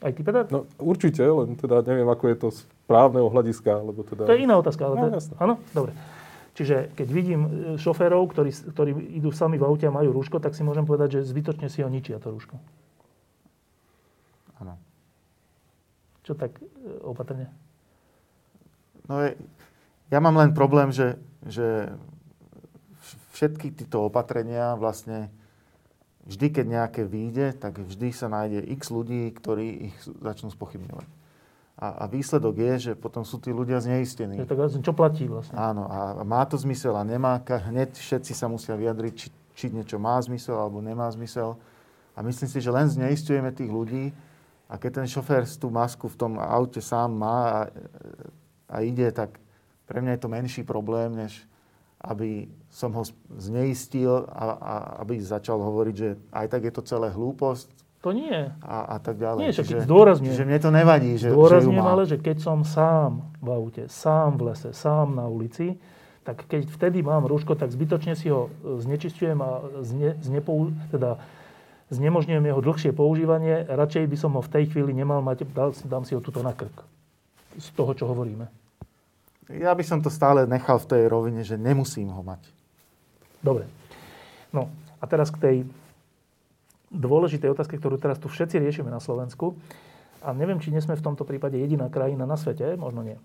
Aj ty, Peter? No určite, len teda neviem, ako je to z právneho hľadiska, lebo teda... To je iná otázka. Ale No, jasné. Áno? Dobre. Čiže keď vidím e, šoférov, ktorí, ktorí idú sami v aute a majú rúško, tak si môžem povedať, že zbytočne si ho ničia to rúško. Áno. Čo tak e, opatrne? No je, ja mám len problém, že, že všetky tieto opatrenia vlastne vždy, keď nejaké vyjde, tak vždy sa nájde x ľudí, ktorí ich začnú spochybňovať. A, a výsledok je, že potom sú tí ľudia zneistení. Že tak vlastne, čo platí vlastne? Áno, a má to zmysel a nemá. Hneď všetci sa musia vyjadriť, či, či niečo má zmysel alebo nemá zmysel. A myslím si, že len zneistujeme tých ľudí a keď ten šofér tú masku v tom aute sám má a, a ide, tak pre mňa je to menší problém, než aby som ho zneistil a, a aby začal hovoriť, že aj tak je to celé hlúposť To nie. a, a tak ďalej. Nie, však zdôrazňujem. čiže mne to nevadí, že, že ju Zdôrazňujem má. ale, že keď som sám v aute, sám v lese, sám na ulici, tak keď vtedy mám rúško, tak zbytočne si ho e, znečisťujem a zne, znepou, teda znemožňujem jeho dlhšie používanie. Radšej by som ho v tej chvíli nemal mať, dám si ho tuto na krk. Z toho, čo hovoríme. Ja by som to stále nechal v tej rovine, že nemusím ho mať. Dobre. No a teraz k tej dôležitej otázke, ktorú teraz tu všetci riešime na Slovensku. A neviem, či nie sme v tomto prípade jediná krajina na svete, možno nie.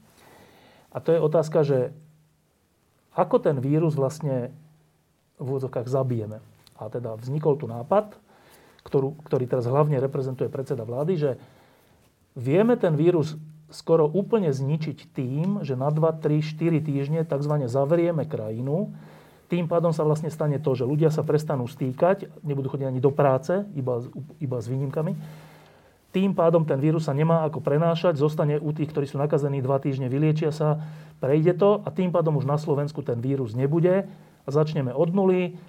A to je otázka, že ako ten vírus vlastne v úvodzovkách zabijeme. A teda vznikol tu nápad, ktorú, ktorý teraz hlavne reprezentuje predseda vlády, že vieme ten vírus skoro úplne zničiť tým, že na 2, 3, 4 týždne tzv. zavrieme krajinu. Tým pádom sa vlastne stane to, že ľudia sa prestanú stýkať, nebudú chodiť ani do práce, iba, iba s výnimkami. Tým pádom ten vírus sa nemá ako prenášať, zostane u tých, ktorí sú nakazení 2 týždne, vyliečia sa, prejde to a tým pádom už na Slovensku ten vírus nebude a začneme od nuly,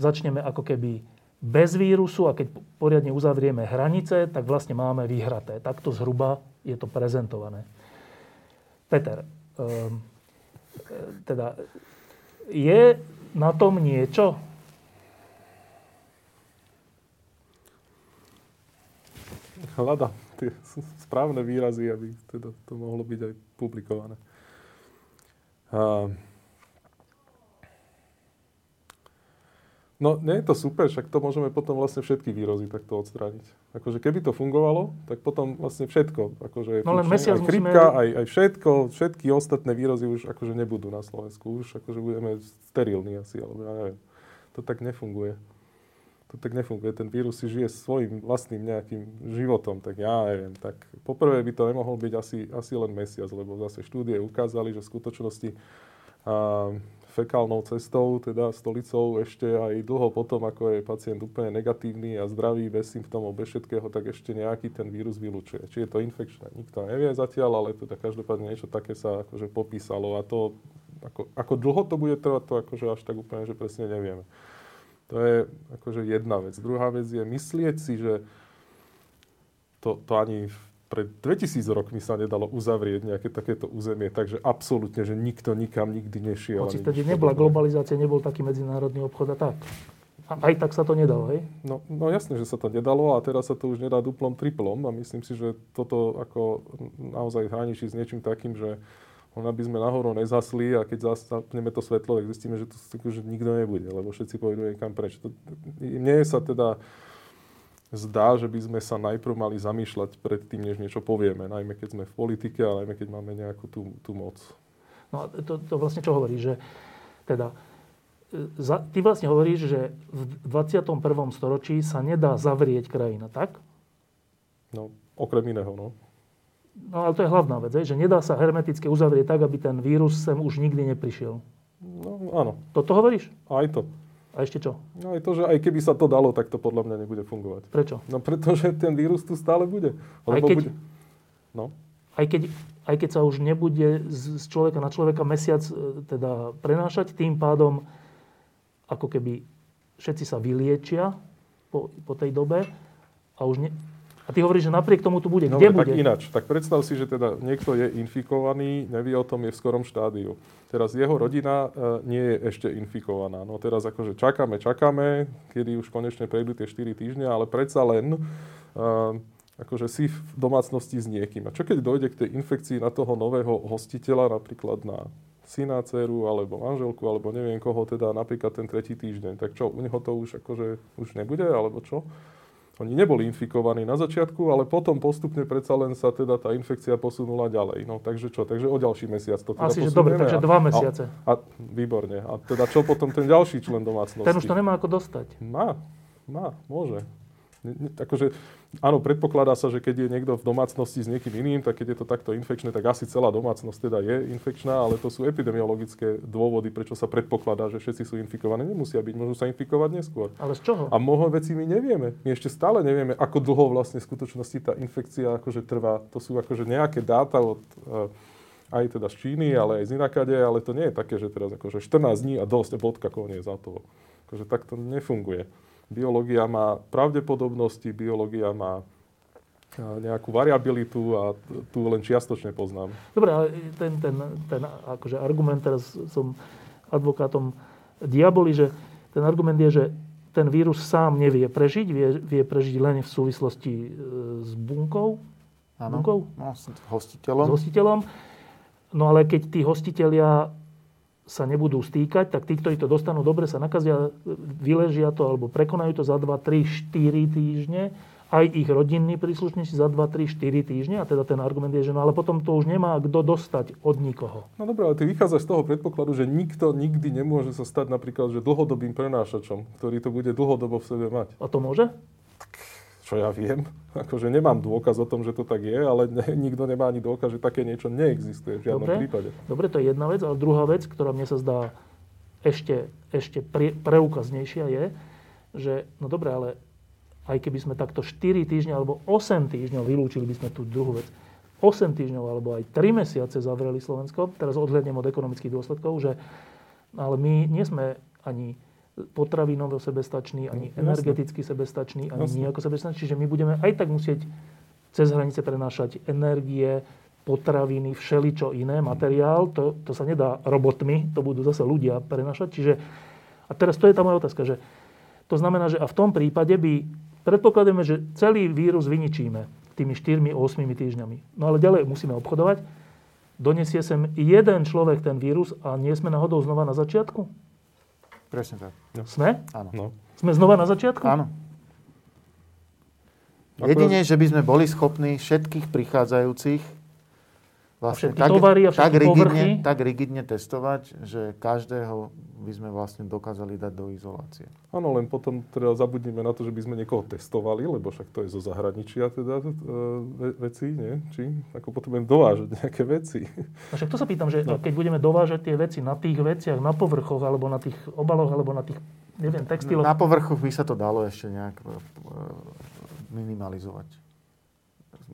začneme ako keby bez vírusu a keď poriadne uzavrieme hranice, tak vlastne máme vyhraté. Takto zhruba je to prezentované. Peter, um, teda je na tom niečo? Hľadám tie správne výrazy, aby teda to mohlo byť aj publikované. A... No, nie je to super, však to môžeme potom vlastne všetky výrozy takto odstrániť. Akože keby to fungovalo, tak potom vlastne všetko, akože No len mesiac aj musíme- chrypka, aj, aj všetko, všetky ostatné výrozy už akože nebudú na Slovensku. Už akože budeme sterilní asi, alebo ja neviem. To tak nefunguje. To tak nefunguje. Ten vírus si žije svojim vlastným nejakým životom, tak ja neviem. Tak poprvé by to nemohol byť asi, asi len mesiac, lebo zase štúdie ukázali, že v skutočnosti a, fekálnou cestou, teda stolicou, ešte aj dlho potom, ako je pacient úplne negatívny a zdravý, bez symptómov, bez všetkého, tak ešte nejaký ten vírus vylučuje. Či je to infekčné, nikto nevie zatiaľ, ale teda každopádne niečo také sa akože popísalo a to, ako, ako dlho to bude trvať, to akože až tak úplne, že presne nevieme. To je akože jedna vec. Druhá vec je myslieť si, že to, to ani pred 2000 rokmi sa nedalo uzavrieť nejaké takéto územie, takže absolútne, že nikto nikam nikdy nešiel. Hoci vtedy nebola globalizácia, nebol taký medzinárodný obchod a tak. A aj tak sa to nedalo, hej? No, no jasne, že sa to nedalo a teraz sa to už nedá duplom, triplom a myslím si, že toto ako naozaj hraničí s niečím takým, že len aby sme nahorou nezhasli a keď zapneme to svetlo, tak zistíme, že to že nikto nebude, lebo všetci pôjdu niekam preč. To, mne sa teda zdá, že by sme sa najprv mali zamýšľať pred tým, než niečo povieme, najmä keď sme v politike a najmä keď máme nejakú tú, tú moc. No a to, to vlastne čo hovorí, že teda e, za, ty vlastne hovoríš, že v 21. storočí sa nedá zavrieť krajina, tak? No, okrem iného, no. No ale to je hlavná vec, že nedá sa hermeticky uzavrieť tak, aby ten vírus sem už nikdy neprišiel. No, áno, Toto hovoríš? aj to. A ešte čo? No aj to, že aj keby sa to dalo, tak to podľa mňa nebude fungovať. Prečo? No pretože ten vírus tu stále bude. Aj Lebo keď- bude... No. Aj aj keď, aj keď sa už nebude z z človeka na človeka mesiac e, teda prenášať, tým pádom ako keby všetci sa vyliečia po, po tej dobe a už ne... A ty hovoríš, že napriek tomu tu bude. Kde Dobre, bude? tak ináč. Tak predstav si, že teda niekto je infikovaný, nevie o tom, je v skorom štádiu. Teraz jeho rodina e, nie je ešte infikovaná. No teraz akože čakáme, čakáme, kedy už konečne prejdú tie 4 týždne, ale predsa len e, akože si v domácnosti s niekým. A čo keď dojde k tej infekcii na toho nového hostiteľa, napríklad na syna, dceru, alebo manželku, alebo neviem koho, teda napríklad ten tretí týždeň. Tak čo, u neho to už akože už nebude, alebo čo? Oni neboli infikovaní na začiatku, ale potom postupne predsa len sa teda tá infekcia posunula ďalej. No takže čo? Takže o ďalší mesiac to teda Asi, že dobre, takže dva mesiace. A, a, výborne. A teda čo potom ten ďalší člen domácnosti? Ten už to nemá ako dostať. Má, má, môže. Akože, áno, predpokladá sa, že keď je niekto v domácnosti s niekým iným, tak keď je to takto infekčné, tak asi celá domácnosť teda je infekčná, ale to sú epidemiologické dôvody, prečo sa predpokladá, že všetci sú infikovaní. Nemusia byť, môžu sa infikovať neskôr. Ale z čoho? A mnoho vecí my nevieme. My ešte stále nevieme, ako dlho vlastne v skutočnosti tá infekcia akože trvá. To sú akože nejaké dáta od eh, aj teda z Číny, ale aj z inakade, ale to nie je také, že teraz akože 14 dní a dosť, bodka, koniec za to. Akože tak to nefunguje. Biológia má pravdepodobnosti, biológia má eh, nejakú variabilitu a tu len čiastočne poznáme. Dobre, ale ten, ten, ten akože argument, teraz som advokátom diaboli, že ten argument je, že ten vírus sám nevie prežiť, vie, vie prežiť len v súvislosti e, s bunkou, Áno. bunkou, No, s s hostiteľom. hostiteľom. No ale keď tí hostitelia sa nebudú stýkať, tak tí, ktorí to dostanú dobre, sa nakazia, vyležia to alebo prekonajú to za 2, 3, 4 týždne. Aj ich rodinní príslušníci za 2, 3, 4 týždne. A teda ten argument je, že no ale potom to už nemá kto dostať od nikoho. No dobré, ale ty vychádzaš z toho predpokladu, že nikto nikdy nemôže sa stať napríklad že dlhodobým prenášačom, ktorý to bude dlhodobo v sebe mať. A to môže? Čo ja viem. [laughs] Akože nemám dôkaz o tom, že to tak je, ale ne, nikto nemá ani dôkaz, že také niečo neexistuje v žiadnom Dobre. prípade. Dobre, to je jedna vec, ale druhá vec, ktorá mne sa zdá ešte, ešte pre, preukaznejšia je, že no dobre, ale aj keby sme takto 4 týždne alebo 8 týždňov vylúčili by sme tú druhú vec, 8 týždňov alebo aj 3 mesiace zavreli Slovensko, teraz odhľadnem od ekonomických dôsledkov, že ale my nie sme ani potravinovo sebestační, ani Jasné. energeticky sebestační, ani Jasné. nejako sebestační, čiže my budeme aj tak musieť cez hranice prenášať energie, potraviny, všeličo iné, materiál. To, to sa nedá robotmi, to budú zase ľudia prenašať. Čiže, a teraz to je tá moja otázka, že to znamená, že a v tom prípade by, predpokladáme, že celý vírus vyničíme tými 4-8 týždňami. No ale ďalej musíme obchodovať. Donesie sem jeden človek ten vírus a nie sme náhodou znova na začiatku? Presne tak. Sme? Áno. No. Sme znova na začiatku? Áno. Jedine, že by sme boli schopní všetkých prichádzajúcich vlastne všetky tovary a tak, rigidne, povrchy? tak rigidne testovať, že každého by sme vlastne dokázali dať do izolácie. Áno, len potom teda zabudnime na to, že by sme niekoho testovali, lebo však to je zo zahraničia teda e, ve- veci, nie? Či ako potrebujem dovážať nejaké veci. No však to sa pýtam, že No. keď budeme dovážať tie veci na tých veciach, na povrchoch, alebo na tých obaloch, alebo na tých, neviem, textiloch, Na povrchu by sa to dalo ešte nejak e, minimalizovať.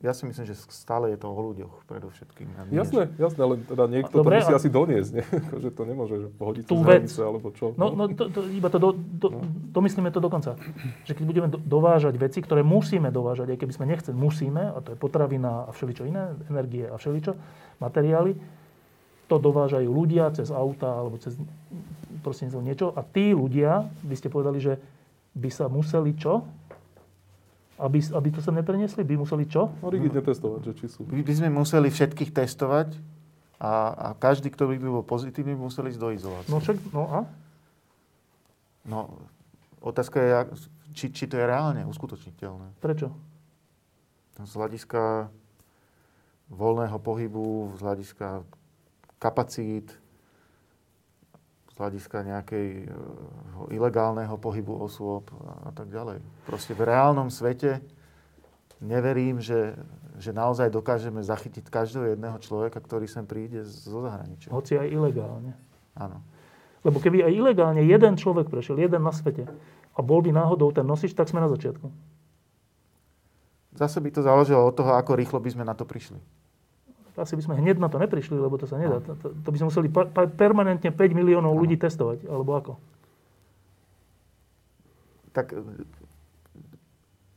Ja si myslím, že stále je to o ľuďoch predovšetkým. a nie, Jasné, jasné, ale teda niekto Dobre, to musí a- asi doniesť, nie? [laughs] Akože to nemôže že pohodiť Tú hranice, alebo čo. No, no to, to, iba to do, do, domyslíme to dokonca. Že keď budeme do, dovážať veci, ktoré musíme dovážať, aj keby sme nechceli, musíme, a to je potravina a všeličo iné, energie a všeličo, materiály, to dovážajú ľudia cez auta alebo cez prostredníctvom niečo. A tí ľudia, vy ste povedali, že by sa museli čo? Aby, aby to sa nepreniesli? By museli čo? No rigidne testovať, že či sú. By, by sme museli všetkých testovať a, a každý, kto by bol pozitívny, by musel ísť do izolácie. No však, no a? No, otázka je, či, či to je reálne uskutočniteľné. Prečo? Z hľadiska voľného pohybu, z hľadiska kapacít, hľadiska nejakej e, ilegálneho pohybu osôb a, tak ďalej. Proste v reálnom svete neverím, že, že naozaj dokážeme zachytiť každého jedného človeka, ktorý sem príde zo zahraničia. Hoci aj ilegálne. Áno. Lebo keby aj ilegálne jeden človek prešiel, jeden na svete, a bol by náhodou ten nosič, tak sme na začiatku. Zase by to záležalo od toho, ako rýchlo by sme na to prišli. Asi by sme hneď na to neprišli, lebo to sa nedá. To, to, to by sme museli pa, pa, permanentne 5 miliónov ľudí testovať, alebo ako? Tak e,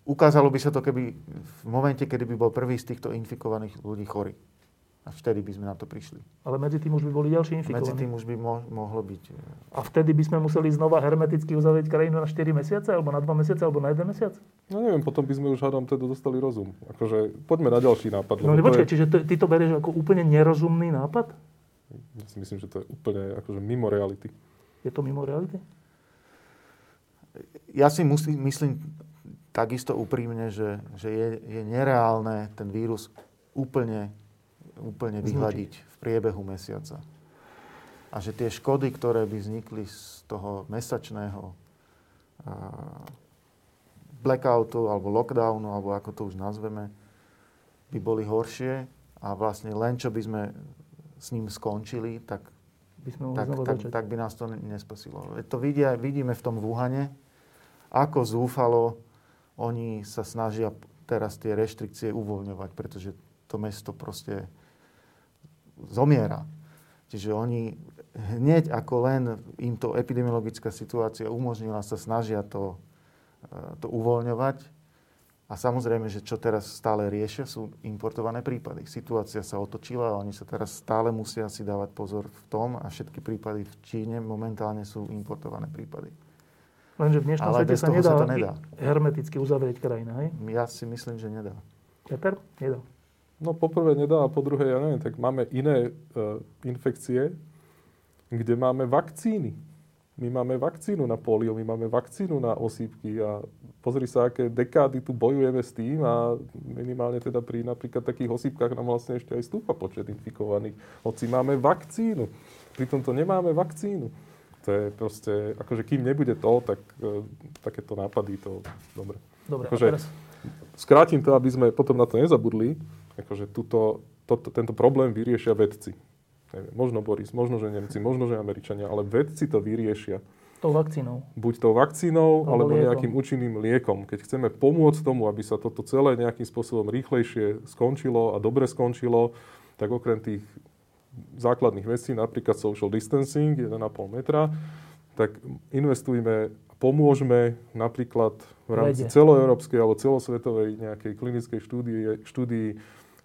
ukázalo by sa to, keby v momente, kedy by bol prvý z týchto infikovaných ľudí chorý. A vtedy by sme na to prišli. Ale medzi tým už by boli ďalší infikovaní. Medzi tým už by mo- mohlo byť. e, A vtedy by sme museli znova hermeticky uzavrieť krajinu na 4 mesiace, alebo na 2 mesiace, alebo na 1 mesiac? No neviem, potom by sme už hádam teda dostali rozum. Akože poďme na ďalší nápad. No nepočkaj, je, čiže to, ty to berieš ako úplne nerozumný nápad? ja si myslím, že to je úplne akože mimo reality. Je to mimo reality? Ja si musím, myslím takisto úprimne, že, že je, je nereálne ten vírus úplne, úplne vyhľadiť v priebehu mesiaca. A že tie škody, ktoré by vznikli z toho mesačného blackoutu alebo lockdownu, alebo ako to už nazveme, by boli horšie a vlastne len čo by sme s ním skončili, tak By sme tak, tak, začať. tak by nás to ne- nespasilo. To vidia, vidíme v tom Wuhane, ako zúfalo oni sa snažia teraz tie reštrikcie uvoľňovať, pretože to mesto proste zomiera. Čiže oni hneď ako len im to epidemiologická situácia umožnila, sa snažia to, e, to uvoľňovať. A samozrejme, že čo teraz stále riešia, sú importované prípady. Situácia sa otočila a oni sa teraz stále musia si dávať pozor v tom a všetky prípady v Číne momentálne sú importované prípady. Lenže v dnešnom Ale svete sa nedá, sa to nedá. hermeticky uzavrieť krajina, hej? Ja si myslím, že nedá. Peter? Nedá. No poprvé nedá a po druhé, ja neviem, tak máme iné uh, infekcie, kde máme vakcíny. My máme vakcínu na polio, my máme vakcínu na osýpky a pozri sa, aké dekády tu bojujeme s tým a minimálne teda pri napríklad takých osýpkach nám vlastne ešte aj stúpa počet infikovaných. Hoci máme vakcínu. Pritom to nemáme vakcínu. To je proste, akože kým nebude to, tak uh, takéto nápady to, dobre. Dobre, Akože- teraz... Skrátim to, aby sme potom na to nezabudli. Akože tuto, to, tento problém vyriešia vedci. Neviem, možno Boris, možno, že Nemci, možno, že Američania, ale vedci to vyriešia. Tou vakcínou. Buď tou vakcínou, Alebo alebo liekom. nejakým účinným liekom. Keď chceme pomôcť tomu, aby sa toto celé nejakým spôsobom rýchlejšie skončilo a dobre skončilo, tak okrem tých základných vecí, napríklad social distancing, 1,5 metra, tak investujme, pomôžeme napríklad v rámci Vede. celoeurópskej alebo celosvetovej nejakej klinickej štúdie, štúdii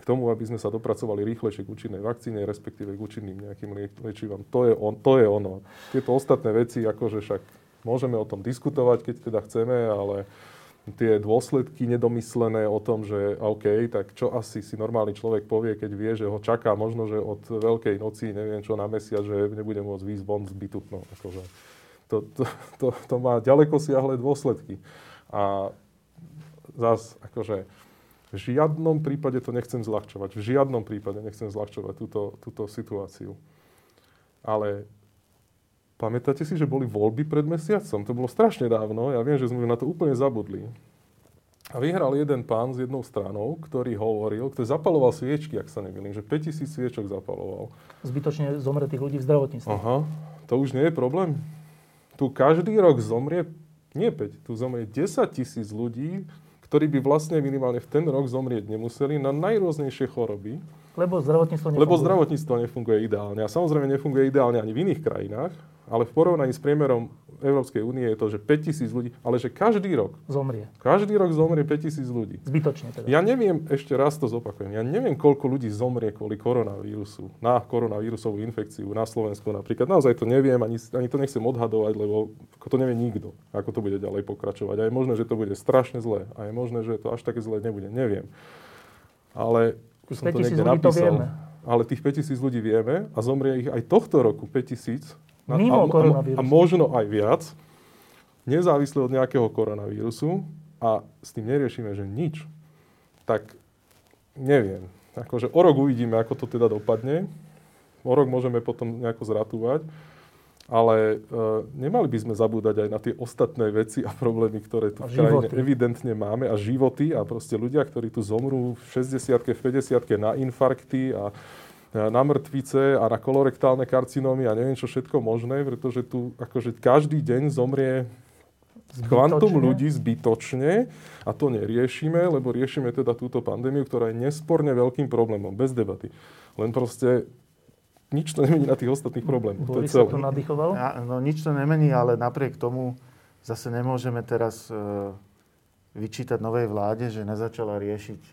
k tomu, aby sme sa dopracovali rýchlejšie k účinnej vakcíne, respektíve k účinným nejakým lie- liečivám. To je, on, to je ono. Tieto ostatné veci, akože však môžeme o tom diskutovať, keď teda chceme, ale tie dôsledky nedomyslené o tom, že OK, tak čo asi si normálny človek povie, keď vie, že ho čaká možno, že od Veľkej noci, neviem čo, na mesiac, že nebude môcť výjsť von z bytu. No, akože, to, to, to, to má ďaleko siahle dôsledky. A zas, akože, v žiadnom prípade to nechcem zľahčovať. V žiadnom prípade nechcem zľahčovať túto, túto situáciu. Ale pamätáte si, že boli voľby pred mesiacom? To bolo strašne dávno. Ja viem, že sme na to úplne zabudli. A vyhral jeden pán s jednou stranou, ktorý hovoril, ktorý zapaloval sviečky, ak sa nemýlim, že 5000 sviečok zapaloval. Zbytočne zomre tých ľudí v zdravotníctve. Aha, to už nie je problém. Tu každý rok zomrie, nie 5, tu zomrie 10 tisíc ľudí, ktorí by vlastne minimálne v ten rok zomrieť nemuseli na najrôznejšie choroby, Lebo zdravotníctvo nefunguje. lebo zdravotníctvo nefunguje ideálne. A samozrejme nefunguje ideálne ani v iných krajinách, ale v porovnaní s priemerom Európskej únie je to, že 5 tisíc ľudí, ale že každý rok, Zomrie. každý rok zomrie 5 tisíc ľudí. Zbytočne teda. Ja neviem, ešte raz to zopakujem, ja neviem, koľko ľudí zomrie kvôli koronavírusu, na koronavírusovú infekciu na Slovensku napríklad. Naozaj to neviem, ani, ani to nechcem odhadovať, lebo to nevie nikto, ako to bude ďalej pokračovať. A je možné, že to bude strašne zlé. A je možné, že to až také zlé nebude. Neviem. Ale už som to 5000 niekde ľudí to napísal. vieme. Ale tých 5000 ľudí vieme a zomrie ich aj tohto roku 5000. Mimo a, koronavírusu. a možno aj viac, nezávisle od nejakého koronavírusu a s tým neriešime, že nič, tak neviem. Akože o rok uvidíme, ako to teda dopadne. O rok môžeme potom nejako zratúvať. Ale e, nemali by sme zabúdať aj na tie ostatné veci a problémy, ktoré tu v krajine evidentne máme a životy a proste ľudia, ktorí tu zomrú v 60 v 50 na infarkty a na mŕtvice a na kolorektálne karcinómy a neviem čo všetko možné, pretože tu akože každý deň zomrie kvantum ľudí zbytočne a to neriešime, lebo riešime teda túto pandémiu, ktorá je nesporne veľkým problémom, bez debaty. Len proste nič to nemení na tých ostatných problémoch. Boris to sa to nadýchoval? Ja, no nič to nemení, ale napriek tomu zase nemôžeme teraz e, vyčítať novej vláde, že nezačala riešiť e,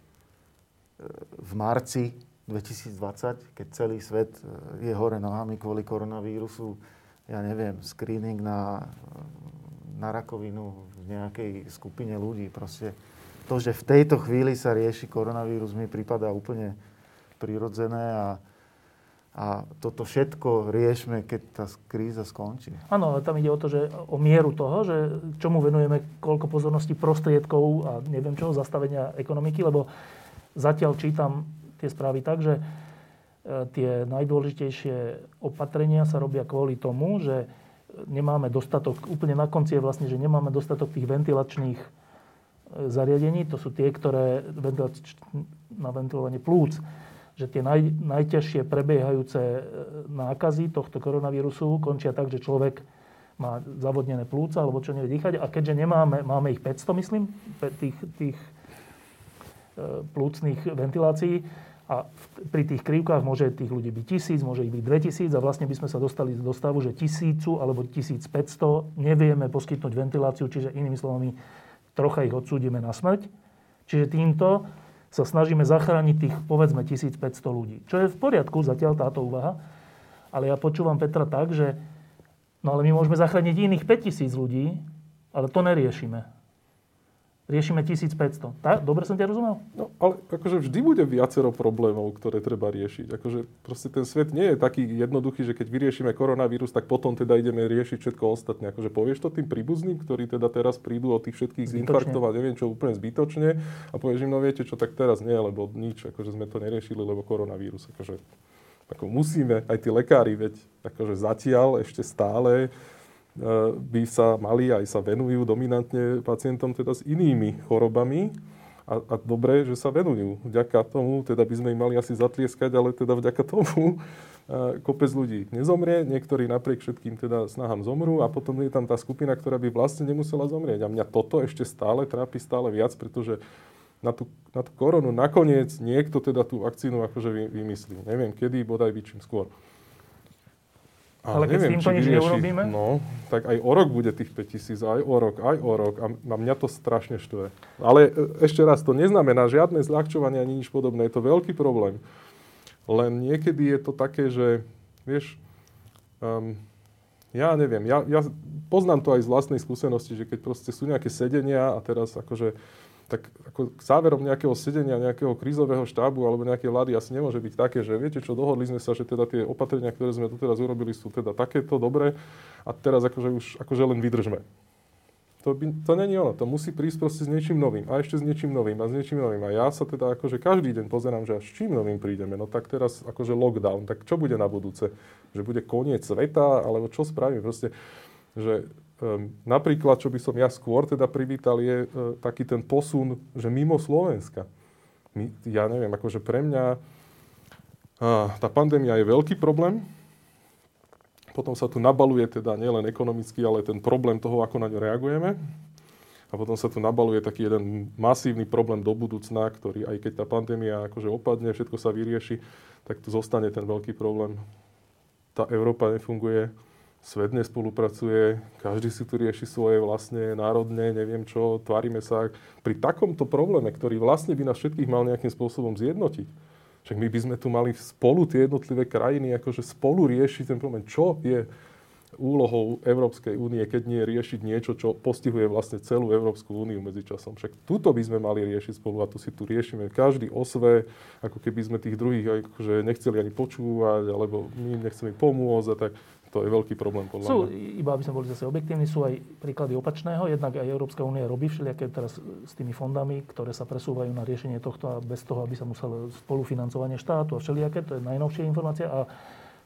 v marci 2020, keď celý svet e, je hore nohami kvôli koronavírusu, ja neviem, screening na, na rakovinu v nejakej skupine ľudí. Proste to, že v tejto chvíli sa rieši koronavírus, mi prípada úplne prirodzené a, a toto všetko riešme, keď tá kríza skončí. Áno, ale tam ide o to, že o mieru toho, že čomu venujeme koľko pozornosti prostriedkov a neviem čoho, zastavenia ekonomiky, lebo zatiaľ čítam tie správy tak, že e, tie najdôležitejšie opatrenia sa robia kvôli tomu, že nemáme dostatok, úplne na konci je vlastne, že nemáme dostatok tých ventilačných e, zariadení, to sú tie, ktoré na ventilovanie plúc, že tie naj, najťažšie prebiehajúce e, nákazy tohto koronavírusu končia tak, že človek má zavodnené plúca, alebo čo nevie dýchať. A keďže nemáme, máme ich 500, myslím, tých, tých plúcnych ventilácií, a pri tých krivkách môže tých ľudí byť tisíc, môže ich byť 2000 a vlastne by sme sa dostali do stavu, že tisícu alebo 1500 nevieme poskytnúť ventiláciu, čiže inými slovami trocha ich odsúdime na smrť. Čiže týmto sa snažíme zachrániť tých, povedzme, 1500 ľudí. Čo je v poriadku zatiaľ táto úvaha. Ale ja počúvam Petra tak, že no ale my môžeme zachrániť iných 5000 ľudí, ale to neriešime riešime 1500. Tak? Dobre som ťa rozumel? No, ale akože vždy bude viacero problémov, ktoré treba riešiť. Akože proste ten svet nie je taký jednoduchý, že keď vyriešime koronavírus, tak potom teda ideme riešiť všetko ostatné. Akože povieš to tým príbuzným, ktorí teda teraz prídu od tých všetkých zbytočne. infarktov a neviem čo úplne zbytočne a povieš im, no viete čo, tak teraz nie, lebo nič, akože sme to neriešili, lebo koronavírus. Akože, ako musíme, aj tí lekári, veď akože zatiaľ ešte stále by sa mali aj sa venujú dominantne pacientom teda s inými chorobami. A, a dobré, že sa venujú. Vďaka tomu, teda by sme im mali asi zatlieskať, ale teda vďaka tomu kopec ľudí nezomrie, niektorí napriek všetkým teda snahám zomrú a potom je tam tá skupina, ktorá by vlastne nemusela zomrieť. A mňa toto ešte stále trápi stále viac, pretože na tú, na tú koronu nakoniec niekto teda tú vakcínu akože vymyslí. Neviem kedy, bodaj by čím skôr. Ale, keď neviem, s týmto nič vyrieši, neurobíme? No, tak aj o rok bude tých 5000, aj o rok, aj o rok. A na mňa to strašne štve. Ale e, ešte raz, to neznamená žiadne zľahčovanie ani nič podobné. Je to veľký problém. Len niekedy je to také, že, vieš, um, ja neviem, ja, ja poznám to aj z vlastnej skúsenosti, že keď proste sú nejaké sedenia a teraz akože tak ako záverom nejakého sedenia, nejakého krízového štábu alebo nejakej vlády asi nemôže byť také, že viete čo, dohodli sme sa, že teda tie opatrenia, ktoré sme tu teraz urobili, sú teda takéto dobré a teraz akože už akože len vydržme. To, by, to není ono, to musí prísť proste s niečím novým a ešte s niečím novým a s niečím novým. A ja sa teda akože každý deň pozerám, že s čím novým prídeme. No tak teraz akože lockdown, tak čo bude na budúce? Že bude koniec sveta, alebo čo spravíme? Proste, že napríklad, čo by som ja skôr teda privítal, je uh, taký ten posun, že mimo Slovenska. Ja neviem, akože pre mňa tá pandémia je veľký problém. Potom sa tu nabaluje teda nielen ekonomicky, ale ten problém toho, ako na ňo reagujeme. A potom sa tu nabaluje taký jeden masívny problém do budúcna, ktorý aj keď tá pandémia akože opadne, všetko sa vyrieši, tak tu zostane ten veľký problém. Tá Európa nefunguje, svet nespolupracuje, každý si tu rieši svoje vlastne národné, neviem čo, tvárime sa pri takomto probléme, ktorý vlastne by nás všetkých mal nejakým spôsobom zjednotiť. Však my by sme tu mali spolu tie jednotlivé krajiny, akože spolu riešiť ten problém. Čo je úlohou Európskej únie, keď nie riešiť niečo, čo postihuje vlastne celú Európsku úniu medzičasom. Však túto by sme mali riešiť spolu a tu si tu riešime každý o sve, ako keby sme tých druhých akože nechceli ani počúvať, alebo my nechceli pomôcť a tak. To je veľký problém podľa sú, mňa. Iba aby sme boli zase objektívni, sú aj príklady opačného. Jednak aj Európska únia robí všelijaké teraz s tými fondami, ktoré sa presúvajú na riešenie tohto a bez toho, aby sa muselo spolufinancovanie štátu a všelijaké. To je najnovšia informácia. A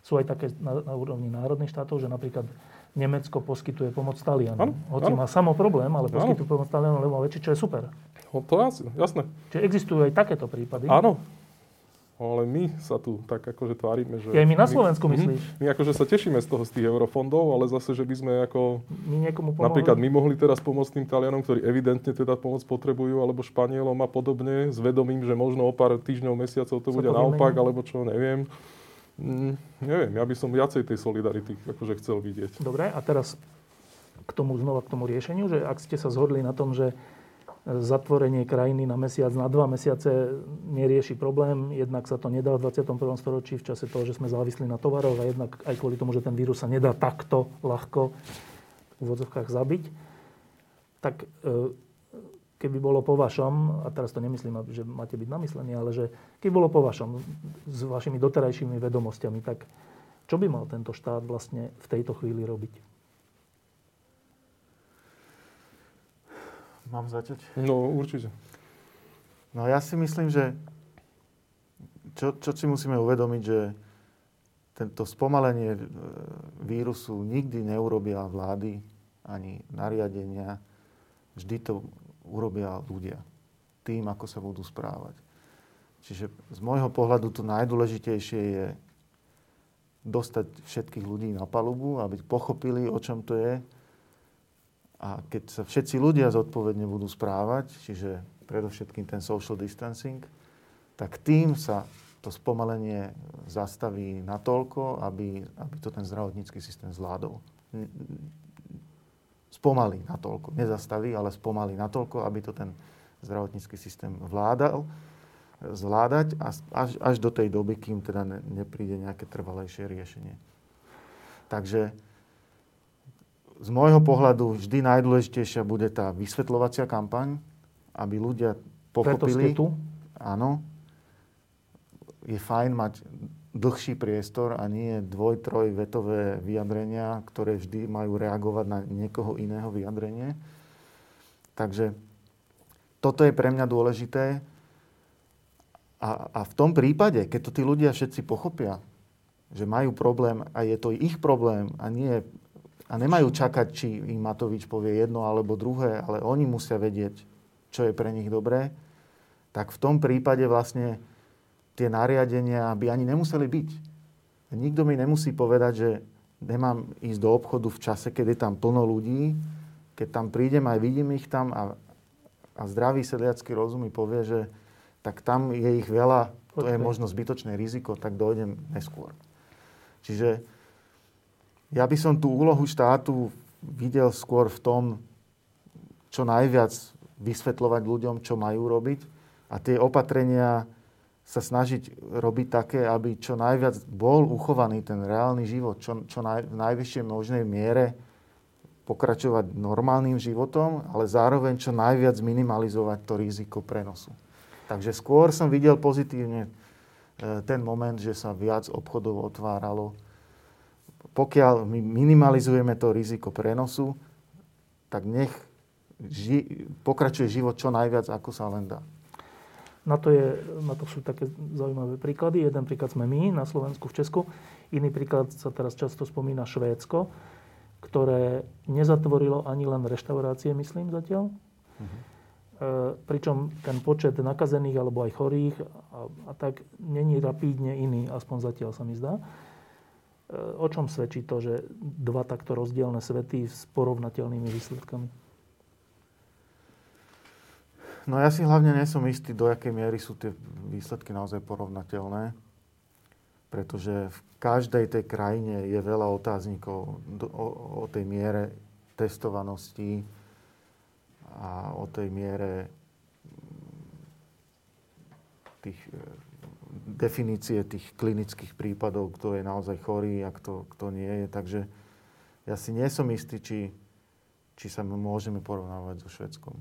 sú aj také na, na úrovni národných štátov, že napríklad Nemecko poskytuje pomoc Talianu. Hoci ano. má samo problém, ale poskytuje ano. pomoc Talianu, lebo väčší, čo je super. No to jasne, jasné. Čiže existujú aj takéto prípady. Áno. Ale my sa tu tak akože tvárime, že... Ja my na Slovensku my, myslíš? My akože sa tešíme z toho, z tých eurofondov, ale zase, že by sme ako... My niekomu pomohli. Napríklad my mohli teraz pomôcť tým Talianom, ktorí evidentne teda pomoc potrebujú, alebo Španielom a podobne, s vedomím, že možno o pár týždňov, mesiacov to sa bude to naopak, alebo čo, neviem. Mm, neviem, ja by som viacej tej solidarity akože chcel vidieť. Dobre, a teraz k tomu znova k tomu riešeniu, že ak ste sa zhodli na tom, že zatvorenie krajiny na mesiac, na dva mesiace nerieši problém. Jednak sa to nedá v 21. storočí v čase toho, že sme závislí na tovaroch a jednak aj kvôli tomu, že ten vírus sa nedá takto ľahko v úvodzovkách zabiť. Tak e, keby bolo po vašom, a teraz to nemyslím, že máte byť namyslení, ale že keby bolo po vašom s vašimi doterajšími vedomosťami, tak čo by mal tento štát vlastne v tejto chvíli robiť? Mám začať? No, určite. No ja si myslím, že čo, čo si musíme uvedomiť, že tento spomalenie e, vírusu nikdy neurobia vlády ani nariadenia. Vždy to urobia ľudia. Tým, ako sa budú správať. Čiže z môjho pohľadu to najdôležitejšie je dostať všetkých ľudí na palubu, aby pochopili, o čom to je, a keď sa všetci ľudia zodpovedne budú správať, čiže predovšetkým ten social distancing, tak tým sa to spomalenie zastaví natoľko, aby, aby to ten zdravotnícky systém zvládol. Spomalí natoľko. Nezastaví, ale spomalí natoľko, aby to ten zdravotnícky systém vládal, zvládať až, až do tej doby, kým teda ne, nepríde nejaké trvalejšie riešenie. Takže z môjho pohľadu vždy najdôležitejšia bude tá vysvetľovacia kampaň, aby ľudia pochopili. Preto ste tu? Áno. Je fajn mať dlhší priestor a nie dvoj, troj vetové vyjadrenia, ktoré vždy majú reagovať na niekoho iného vyjadrenie. Takže toto je pre mňa dôležité. A, a v tom prípade, keď to tí ľudia všetci pochopia, že majú problém a je to ich problém a nie a nemajú čakať, či im Matovič povie jedno alebo druhé, ale oni musia vedieť, čo je pre nich dobré, tak v tom prípade vlastne tie nariadenia by ani nemuseli byť. Nikto mi nemusí povedať, že nemám ísť do obchodu v čase, keď je tam plno ľudí, keď tam prídem aj vidím ich tam a, a zdravý sedliacký rozum mi povie, že tak tam je ich veľa, to je možno zbytočné riziko, tak dojdem neskôr. Čiže ja by som tú úlohu štátu videl skôr v tom, čo najviac vysvetľovať ľuďom, čo majú robiť a tie opatrenia sa snažiť robiť také, aby čo najviac bol uchovaný ten reálny život, čo, čo naj, v najvyššej možnej miere pokračovať normálnym životom, ale zároveň čo najviac minimalizovať to riziko prenosu. Takže skôr som videl pozitívne e, ten moment, že sa viac obchodov otváralo pokiaľ my minimalizujeme to riziko prenosu, tak nech ži- pokračuje život čo najviac, ako sa len dá. Na to, je, na to sú také zaujímavé príklady. Jeden príklad sme my na Slovensku, v Česku. Iný príklad sa teraz často spomína Švédsko, ktoré nezatvorilo ani len reštaurácie, myslím zatiaľ. Uh-huh. E, pričom ten počet nakazených alebo aj chorých a, a tak není rapídne iný, aspoň zatiaľ sa mi zdá. E, o čom svedčí to, že dva takto rozdielne svety s porovnateľnými výsledkami? No ja si hlavne nesom istý, do akej miery sú tie výsledky naozaj porovnateľné. Pretože v každej tej krajine je veľa otáznikov o, o tej miere testovanosti a o tej miere tých definície tých klinických prípadov, kto je naozaj chorý a kto, kto nie je. Takže ja si nie som istý, či, či sa môžeme porovnávať so Švedskom.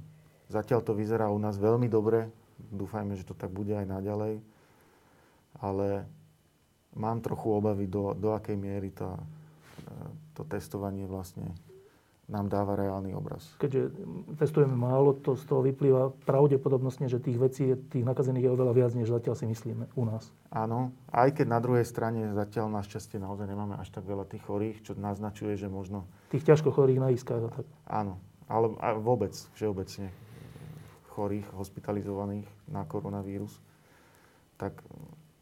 Zatiaľ to vyzerá u nás veľmi dobre. Dúfajme, že to tak bude aj naďalej. Ale mám trochu obavy, do, do akej miery tá, to testovanie vlastne nám dáva reálny obraz. Keďže testujeme málo, to z toho vyplýva pravdepodobnostne, že tých vecí, tých nakazených je oveľa viac, než zatiaľ si myslíme u nás. Áno, aj keď na druhej strane zatiaľ našťastie naozaj nemáme až tak veľa tých chorých, čo naznačuje, že možno... Tých ťažko chorých na iskách a tak. Áno, ale vôbec, všeobecne chorých, hospitalizovaných na koronavírus, tak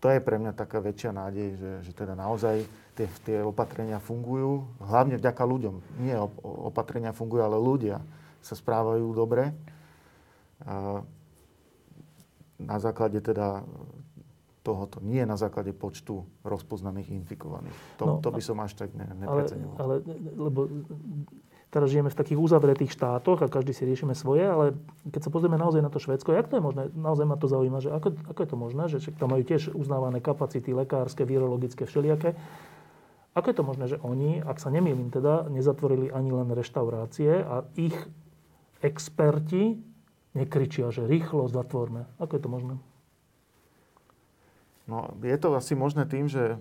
to je pre mňa taká väčšia nádej, že, že teda naozaj tie, tie opatrenia fungujú, hlavne vďaka ľuďom. Nie opatrenia fungujú, ale ľudia sa správajú dobre. A na základe teda tohoto, nie na základe počtu rozpoznaných infikovaných. To, no, to by som až tak ne, nepreceňoval. Ale, ale, lebo teraz žijeme v takých uzavretých štátoch a každý si riešime svoje, ale keď sa pozrieme naozaj na to Švedsko, jak to je možné? Naozaj ma to zaujíma, že ako, ako je to možné, že tam majú tiež uznávané kapacity lekárske, virologické, všelijaké. Ako je to možné, že oni, ak sa nemýlim teda, nezatvorili ani len reštaurácie a ich experti nekričia, že rýchlo zatvorme. Ako je to možné? No, je to asi možné tým, že,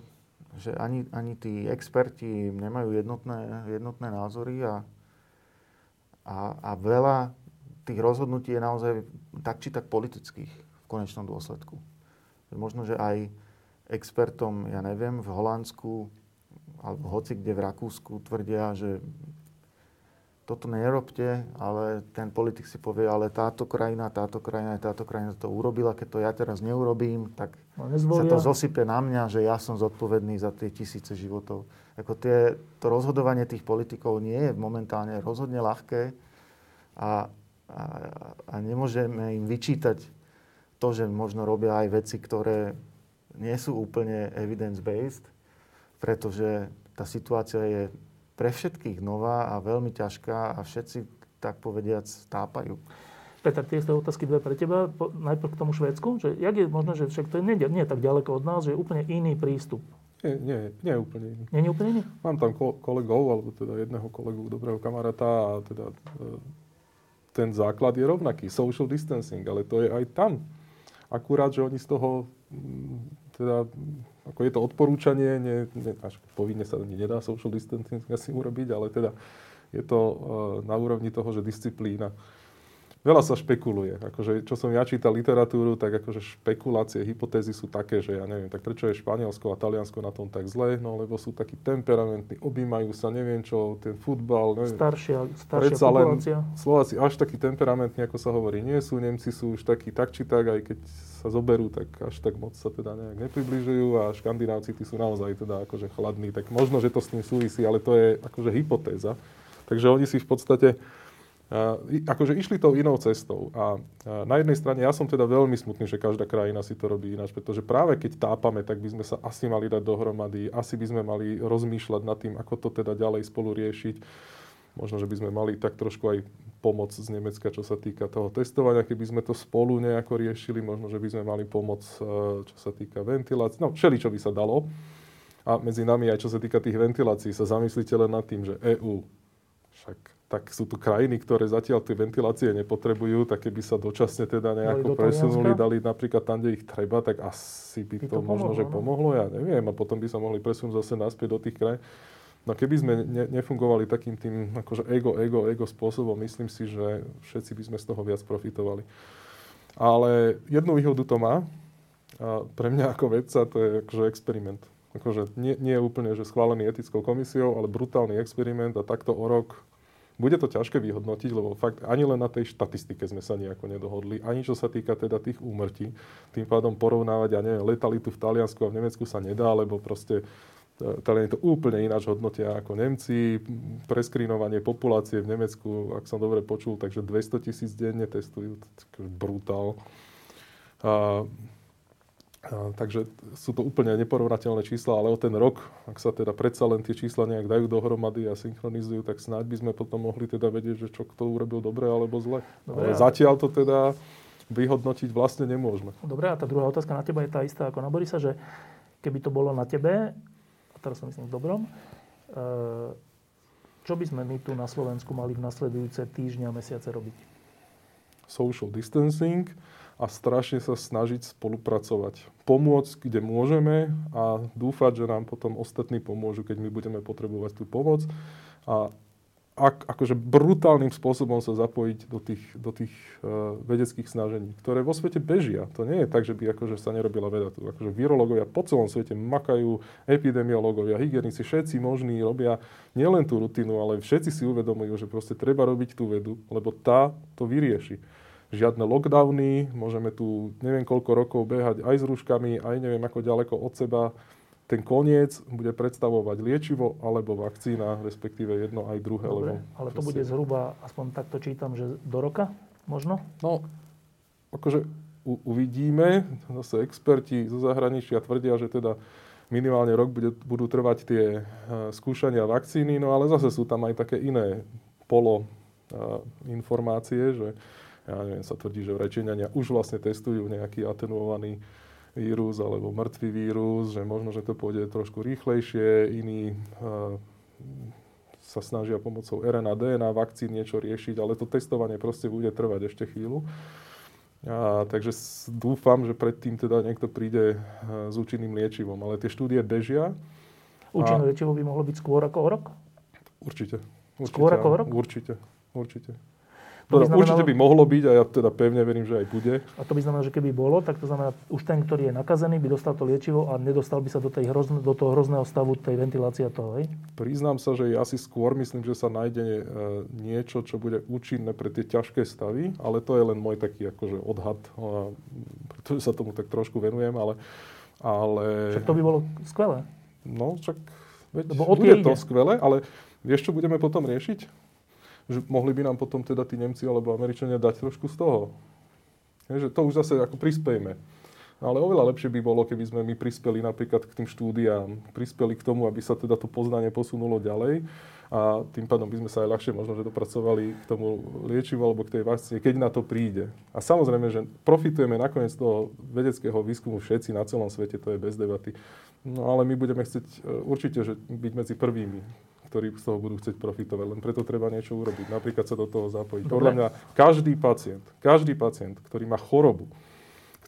že ani, ani tí experti nemajú jednotné, jednotné názory a a, a veľa tých rozhodnutí je naozaj tak či tak politických v konečnom dôsledku. Možno, že aj expertom, ja neviem, v Holandsku alebo hoci kde v Rakúsku tvrdia, že toto nerobte, ale ten politik si povie, ale táto krajina, táto krajina, táto krajina to urobila, keď to ja teraz neurobím, tak no, sa to zosype na mňa, že ja som zodpovedný za tie tisíce životov. Ako tie, to rozhodovanie tých politikov nie je momentálne rozhodne ľahké a, a, a nemôžeme im vyčítať to, že možno robia aj veci, ktoré nie sú úplne evidence-based, pretože tá situácia je pre všetkých nová a veľmi ťažká a všetci, tak povediac, tápajú. Peter, tie sú otázky dve pre teba. Po, najprv k tomu Švédsku. Že jak je možné, že však to je nie, nie tak ďaleko od nás, že je úplne iný prístup? Nie, nie, nie je úplne iný. Nie je úplne iný? Mám tam kolegov, alebo teda jedného kolegu, dobrého kamaráta a teda e, ten základ je rovnaký, social distancing, ale to je aj tam. Akurát, že oni z toho teda ako je to odporúčanie, nie, nie, až povinne sa ani nedá social distancing asi urobiť, ale teda je to uh, na úrovni toho, že disciplína veľa sa špekuluje. Akože, čo som ja čítal literatúru, tak akože špekulácie, hypotézy sú také, že ja neviem, tak prečo je Španielsko a Taliansko na tom tak zle? No lebo sú takí temperamentní, objímajú sa, neviem čo, ten futbal, neviem. Staršia, staršia populácia. Len Slováci až takí temperamentní, ako sa hovorí, nie sú. Nemci sú už takí tak či tak, aj keď sa zoberú, tak až tak moc sa teda nejak nepribližujú a škandinávci tí sú naozaj teda akože chladní. Tak možno, že to s tým súvisí, ale to je akože hypotéza. Takže oni si v podstate akože išli tou inou cestou. A na jednej strane ja som teda veľmi smutný, že každá krajina si to robí ináč, pretože práve keď tápame, tak by sme sa asi mali dať dohromady, asi by sme mali rozmýšľať nad tým, ako to teda ďalej spolu riešiť. Možno, že by sme mali tak trošku aj pomoc z Nemecka, čo sa týka toho testovania, keby sme to spolu nejako riešili, možno, že by sme mali pomoc, e, čo sa týka ventilácie, no všeli, čo by sa dalo. A medzi nami aj čo sa týka tých ventilácií, sa zamyslíte len nad tým, že EÚ, však tak sú tu krajiny, ktoré zatiaľ tie ventilácie nepotrebujú, tak keby sa dočasne teda nejako presunuli, dali napríklad tam, kde ich treba, tak asi by, by to, to možno, pomohlo, že no. pomohlo, ja neviem, a potom by sa mohli presunúť zase naspäť do tých krajín. No keby sme ne, nefungovali takým tým akože ego, ego, ego spôsobom, myslím si, že všetci by sme z toho viac profitovali. Ale jednu výhodu to má, a pre mňa ako vedca to je akože experiment. Akože nie, nie je úplne že schválený etickou komisiou, ale brutálny experiment a takto o rok bude to ťažké vyhodnotiť, lebo fakt ani len na tej štatistike sme sa nejako nedohodli, ani čo sa týka teda tých úmrtí. Tým pádom porovnávať, ja neviem, letalitu v Taliansku a v Nemecku sa nedá, lebo proste e, Taliani to úplne ináč hodnotia ako Nemci. Preskrínovanie populácie v Nemecku, ak som dobre počul, takže 200 tisíc denne testujú. Brutál. A, takže sú to úplne neporovnateľné čísla, ale o ten rok, ak sa teda predsa len tie čísla nejak dajú dohromady a synchronizujú, tak snáď by sme potom mohli teda vedieť, že čo kto urobil dobre alebo zle. Dobre, ale zatiaľ to teda vyhodnotiť vlastne nemôžeme. Dobre, a tá druhá otázka na teba je tá istá ako na Borisa, že keby to bolo na tebe, a teraz som myslím v dobrom, e, čo by sme my tu na Slovensku mali v nasledujúce týždňa a mesiace robiť? Social distancing, a strašne sa snažiť spolupracovať. Pomôcť, kde môžeme a dúfať, že nám potom ostatní pomôžu, keď my budeme potrebovať tú pomoc. A ak, akože brutálnym spôsobom sa zapojiť do tých, do tých uh, vedeckých snažení, ktoré vo svete bežia. To nie je tak, že by akože sa nerobila veda. Tu akože virológovia po celom svete makajú, epidemiológovia, hygienici, všetci možní robia nielen tú rutinu, ale všetci si uvedomujú, že proste treba robiť tú vedu, lebo tá to vyrieši žiadne lockdowny, môžeme tu neviem koľko rokov behať aj s rúškami, aj neviem ako ďaleko od seba. Ten koniec bude predstavovať liečivo alebo vakcína, respektíve jedno aj druhé. Dobre, lebo ale to bude zhruba, aspoň takto čítam, že do roka možno? No, akože u, uvidíme. Zase experti zo zahraničia tvrdia, že teda minimálne rok bude, budú trvať tie uh, skúšania vakcíny, no ale zase sú tam aj také iné polo uh, informácie, že ja neviem, sa tvrdí, že Rečeniania už vlastne testujú nejaký atenuovaný vírus alebo mŕtvý vírus, že možno, že to pôjde trošku rýchlejšie, iní uh, sa snažia pomocou RNA, DNA vakcín niečo riešiť, ale to testovanie proste bude trvať ešte chvíľu. A, takže dúfam, že predtým teda niekto príde e, s účinným liečivom. Ale tie štúdie bežia. Účinné liečivo by mohlo byť skôr ako o rok? Určite. určite skôr ako o rok? Určite. Určite. To by znamenalo... Určite by mohlo byť a ja teda pevne verím, že aj bude. A to by znamená, že keby bolo, tak to znamená, už ten, ktorý je nakazený, by dostal to liečivo a nedostal by sa do, tej hrozne, do toho hrozného stavu tej ventilácie toho, hej? Priznám sa, že ja si skôr myslím, že sa nájde e, niečo, čo bude účinné pre tie ťažké stavy, ale to je len môj taký akože odhad, pretože sa tomu tak trošku venujem, ale... ale... Však to by bolo skvelé. No, však veď, bude to skvelé, ale vieš, čo budeme potom riešiť? Že mohli by nám potom teda tí Nemci alebo Američania dať trošku z toho. Je, že to už zase ako prispejme. Ale oveľa lepšie by bolo, keby sme my prispeli napríklad k tým štúdiám, prispeli k tomu, aby sa teda to poznanie posunulo ďalej a tým pádom by sme sa aj ľahšie možno že dopracovali k tomu liečivu alebo k tej vakcíne, keď na to príde. A samozrejme, že profitujeme nakoniec toho vedeckého výskumu všetci na celom svete, to je bez debaty. No ale my budeme chcieť e, určite že byť medzi prvými ktorí z toho budú chcieť profitovať. Len preto treba niečo urobiť. Napríklad sa do toho zapojiť. Dobre. Podľa mňa každý pacient, každý pacient, ktorý má chorobu,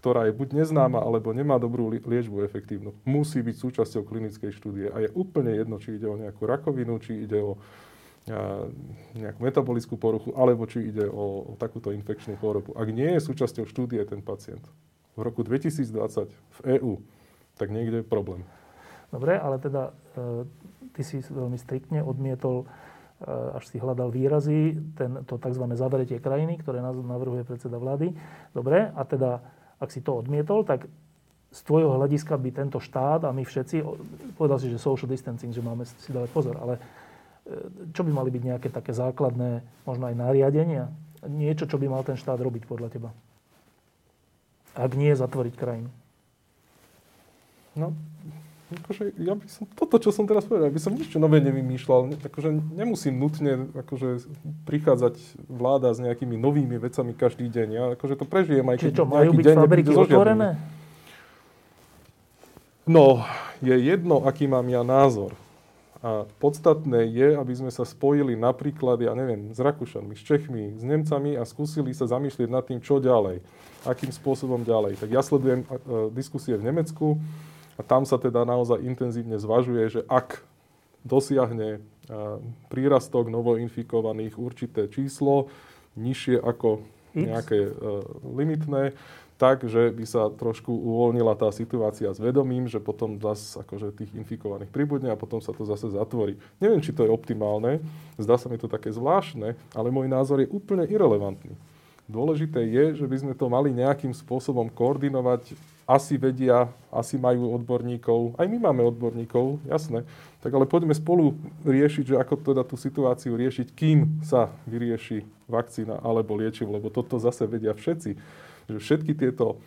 ktorá je buď neznáma, alebo nemá dobrú liečbu efektívnu, musí byť súčasťou klinickej štúdie. A je úplne jedno, či ide o nejakú rakovinu, či ide o nejakú metabolickú poruchu, alebo či ide o, o takúto infekčnú chorobu. Ak nie je súčasťou štúdie ten pacient v roku 2020 v EÚ, tak niekde je problém. Dobre, ale teda e, ty si veľmi striktne odmietol, eh, až si hľadal výrazy, ten, to tzv. zavretie krajiny, ktoré navrhuje predseda vlády. Dobre, a teda, ak si to odmietol, tak z tvojho hľadiska by tento štát a my všetci, povedal si, že social distancing, že máme si dávať pozor, ale eh, čo by mali byť nejaké také základné, možno aj nariadenia? Niečo, čo by mal ten štát robiť podľa teba? Ak nie zatvoriť krajinu. No, akože ja by som, toto, čo som teraz povedal, by som nič nové nevymýšľal. Akože nemusím nutne akože, prichádzať vláda s nejakými novými vecami každý deň. Ja akože to prežijem aj keď čo, majú byť deň fabriky otvorené? No, je jedno, aký mám ja názor. A podstatné je, aby sme sa spojili napríklad, ja neviem, s Rakúšanmi, s Čechmi, s Nemcami a skúsili sa zamýšľať nad tým, čo ďalej. Akým spôsobom ďalej. Tak ja sledujem uh, diskusie v Nemecku, a tam sa teda naozaj intenzívne zvažuje, že ak dosiahne prírastok novoinfikovaných určité číslo, nižšie ako nejaké uh, limitné, takže by sa trošku uvoľnila tá situácia s vedomím, že potom zase akože tých infikovaných pribudne a potom sa to zase zatvorí. Neviem, či to je optimálne, zdá sa mi to také zvláštne, ale môj názor je úplne irrelevantný. Dôležité je, že by sme to mali nejakým spôsobom koordinovať asi vedia, asi majú odborníkov. Aj my máme odborníkov, jasné. Tak ale poďme spolu riešiť, že ako teda tú situáciu riešiť, kým sa vyrieši vakcína alebo liečivo, lebo toto zase vedia všetci. Že všetky tieto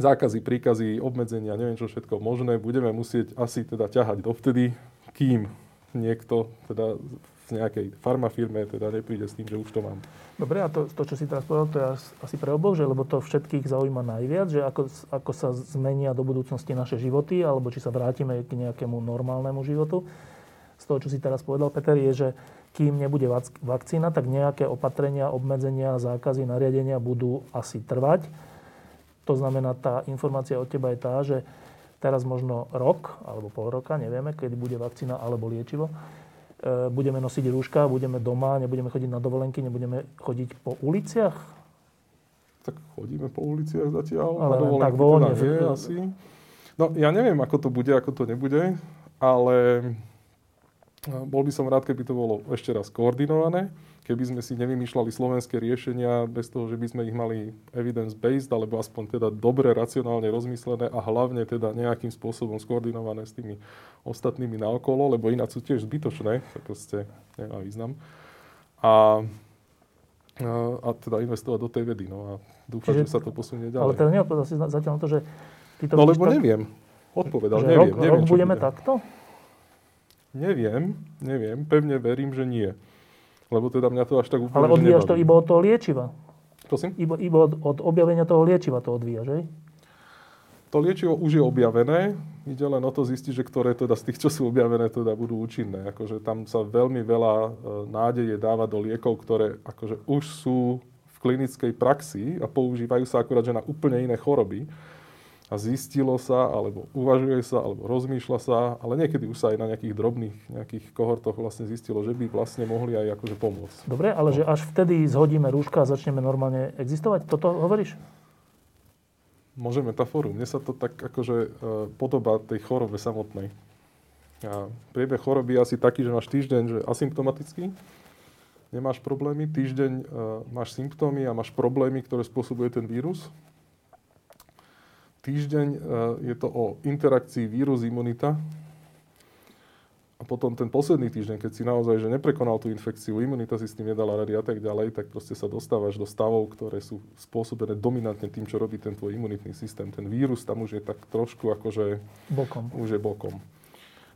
zákazy, príkazy, obmedzenia, neviem čo všetko možné, budeme musieť asi teda ťahať dovtedy, kým niekto teda nejakej farmafirme teda nepríde s tým, že už to mám. Dobre, a to, to čo si teraz povedal, to je asi pre oboch, že lebo to všetkých zaujíma najviac, že ako, ako sa zmenia do budúcnosti naše životy, alebo či sa vrátime k nejakému normálnemu životu. Z toho, čo si teraz povedal, Peter, je, že kým nebude vakcína, tak nejaké opatrenia, obmedzenia, zákazy, nariadenia budú asi trvať. To znamená, tá informácia od teba je tá, že teraz možno rok alebo pol roka, nevieme, kedy bude vakcína alebo liečivo, budeme nosiť rúška, budeme doma, nebudeme chodiť na dovolenky, nebudeme chodiť po uliciach? Tak chodíme po uliciach zatiaľ. Ale na tak voľne. Teda nie, asi. No ja neviem, ako to bude, ako to nebude, ale bol by som rád, keby to bolo ešte raz koordinované, keby sme si nevymýšľali slovenské riešenia bez toho, že by sme ich mali evidence-based, alebo aspoň teda dobre, racionálne rozmyslené a hlavne teda nejakým spôsobom skoordinované s tými ostatnými naokolo, lebo ináč sú tiež zbytočné, to proste nemá význam. A, a teda investovať do tej vedy. No a dúfam, Čiže, že sa to posunie ďalej. Ale teda neodpovedal si zatiaľ na to, že... Ty to no lebo tak, neviem. Odpovedal, neviem. Rok, neviem, rok budeme bude. takto? Neviem, neviem, pevne verím, že nie. Lebo teda mňa to až tak úplne Ale odvíjaš to iba od toho liečiva. Prosím? Iba, iba od, od objavenia toho liečiva to odvíja, že? To liečivo už je objavené, ide len o to zistiť, že ktoré teda z tých, čo sú objavené, teda budú účinné. Akože tam sa veľmi veľa e, nádeje dáva do liekov, ktoré akože už sú v klinickej praxi a používajú sa akurát, že na úplne iné choroby a zistilo sa, alebo uvažuje sa, alebo rozmýšľa sa, ale niekedy už sa aj na nejakých drobných nejakých kohortoch vlastne zistilo, že by vlastne mohli aj akože pomôcť. Dobre, ale no. že až vtedy zhodíme rúška a začneme normálne existovať? Toto hovoríš? Môže metaforu. Mne sa to tak akože e, podobá tej chorobe samotnej. A priebeh choroby je asi taký, že máš týždeň že asymptomatický, nemáš problémy, týždeň e, máš symptómy a máš problémy, ktoré spôsobuje ten vírus týždeň e, je to o interakcii vírus-imunita. A potom ten posledný týždeň, keď si naozaj že neprekonal tú infekciu, imunita si s tým nedala rady a tak ďalej, tak proste sa dostávaš do stavov, ktoré sú spôsobené dominantne tým, čo robí ten tvoj imunitný systém. Ten vírus tam už je tak trošku akože... Bokom. Už je bokom.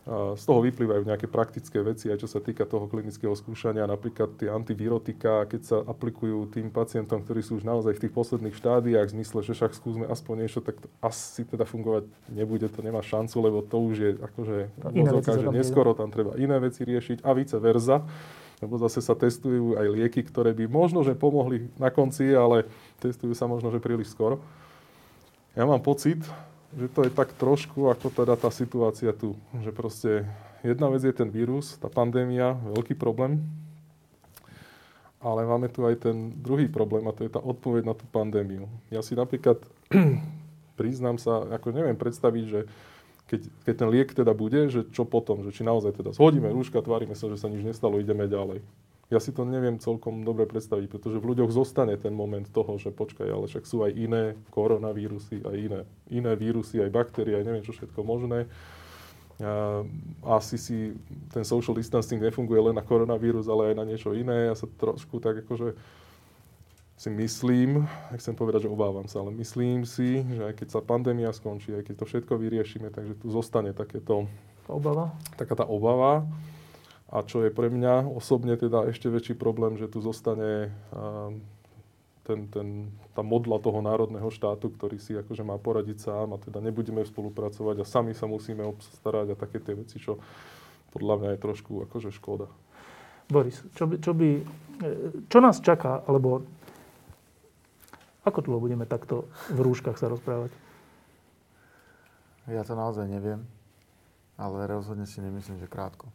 Z toho vyplývajú nejaké praktické veci, aj čo sa týka toho klinického skúšania, napríklad tie antivirotika, keď sa aplikujú tým pacientom, ktorí sú už naozaj v tých posledných štádiách, v zmysle, že však skúsme aspoň niečo, tak to asi teda fungovať nebude, to nemá šancu, lebo to už je akože mozolka, že neskoro tam treba iné veci riešiť a vice verza lebo zase sa testujú aj lieky, ktoré by možno, že pomohli na konci, ale testujú sa možno, že príliš skoro. Ja mám pocit, že to je tak trošku ako teda tá situácia tu. Že proste jedna vec je ten vírus, tá pandémia, veľký problém. Ale máme tu aj ten druhý problém a to je tá odpoveď na tú pandémiu. Ja si napríklad [clears throat] priznám sa, ako neviem predstaviť, že keď, keď ten liek teda bude, že čo potom, že či naozaj teda zhodíme rúška, tvárime sa, že sa nič nestalo, ideme ďalej. Ja si to neviem celkom dobre predstaviť, pretože v ľuďoch zostane ten moment toho, že počkaj, ale však sú aj iné koronavírusy, aj iné, iné vírusy, aj baktérie, aj neviem čo všetko možné. A asi si ten social distancing nefunguje len na koronavírus, ale aj na niečo iné. Ja sa trošku tak akože si myslím, chcem povedať, že obávam sa, ale myslím si, že aj keď sa pandémia skončí, aj keď to všetko vyriešime, takže tu zostane takéto... Obava? Taká tá obava. A čo je pre mňa osobne teda ešte väčší problém, že tu zostane ten, ten, tá modla toho národného štátu, ktorý si akože má poradiť sám a teda nebudeme spolupracovať a sami sa musíme obstarať a také tie veci, čo podľa mňa je trošku akože škoda. Boris, čo by, čo by, e, čo nás čaká, alebo ako dlho budeme takto v rúškach sa rozprávať? Ja to naozaj neviem, ale rozhodne si nemyslím, že krátko.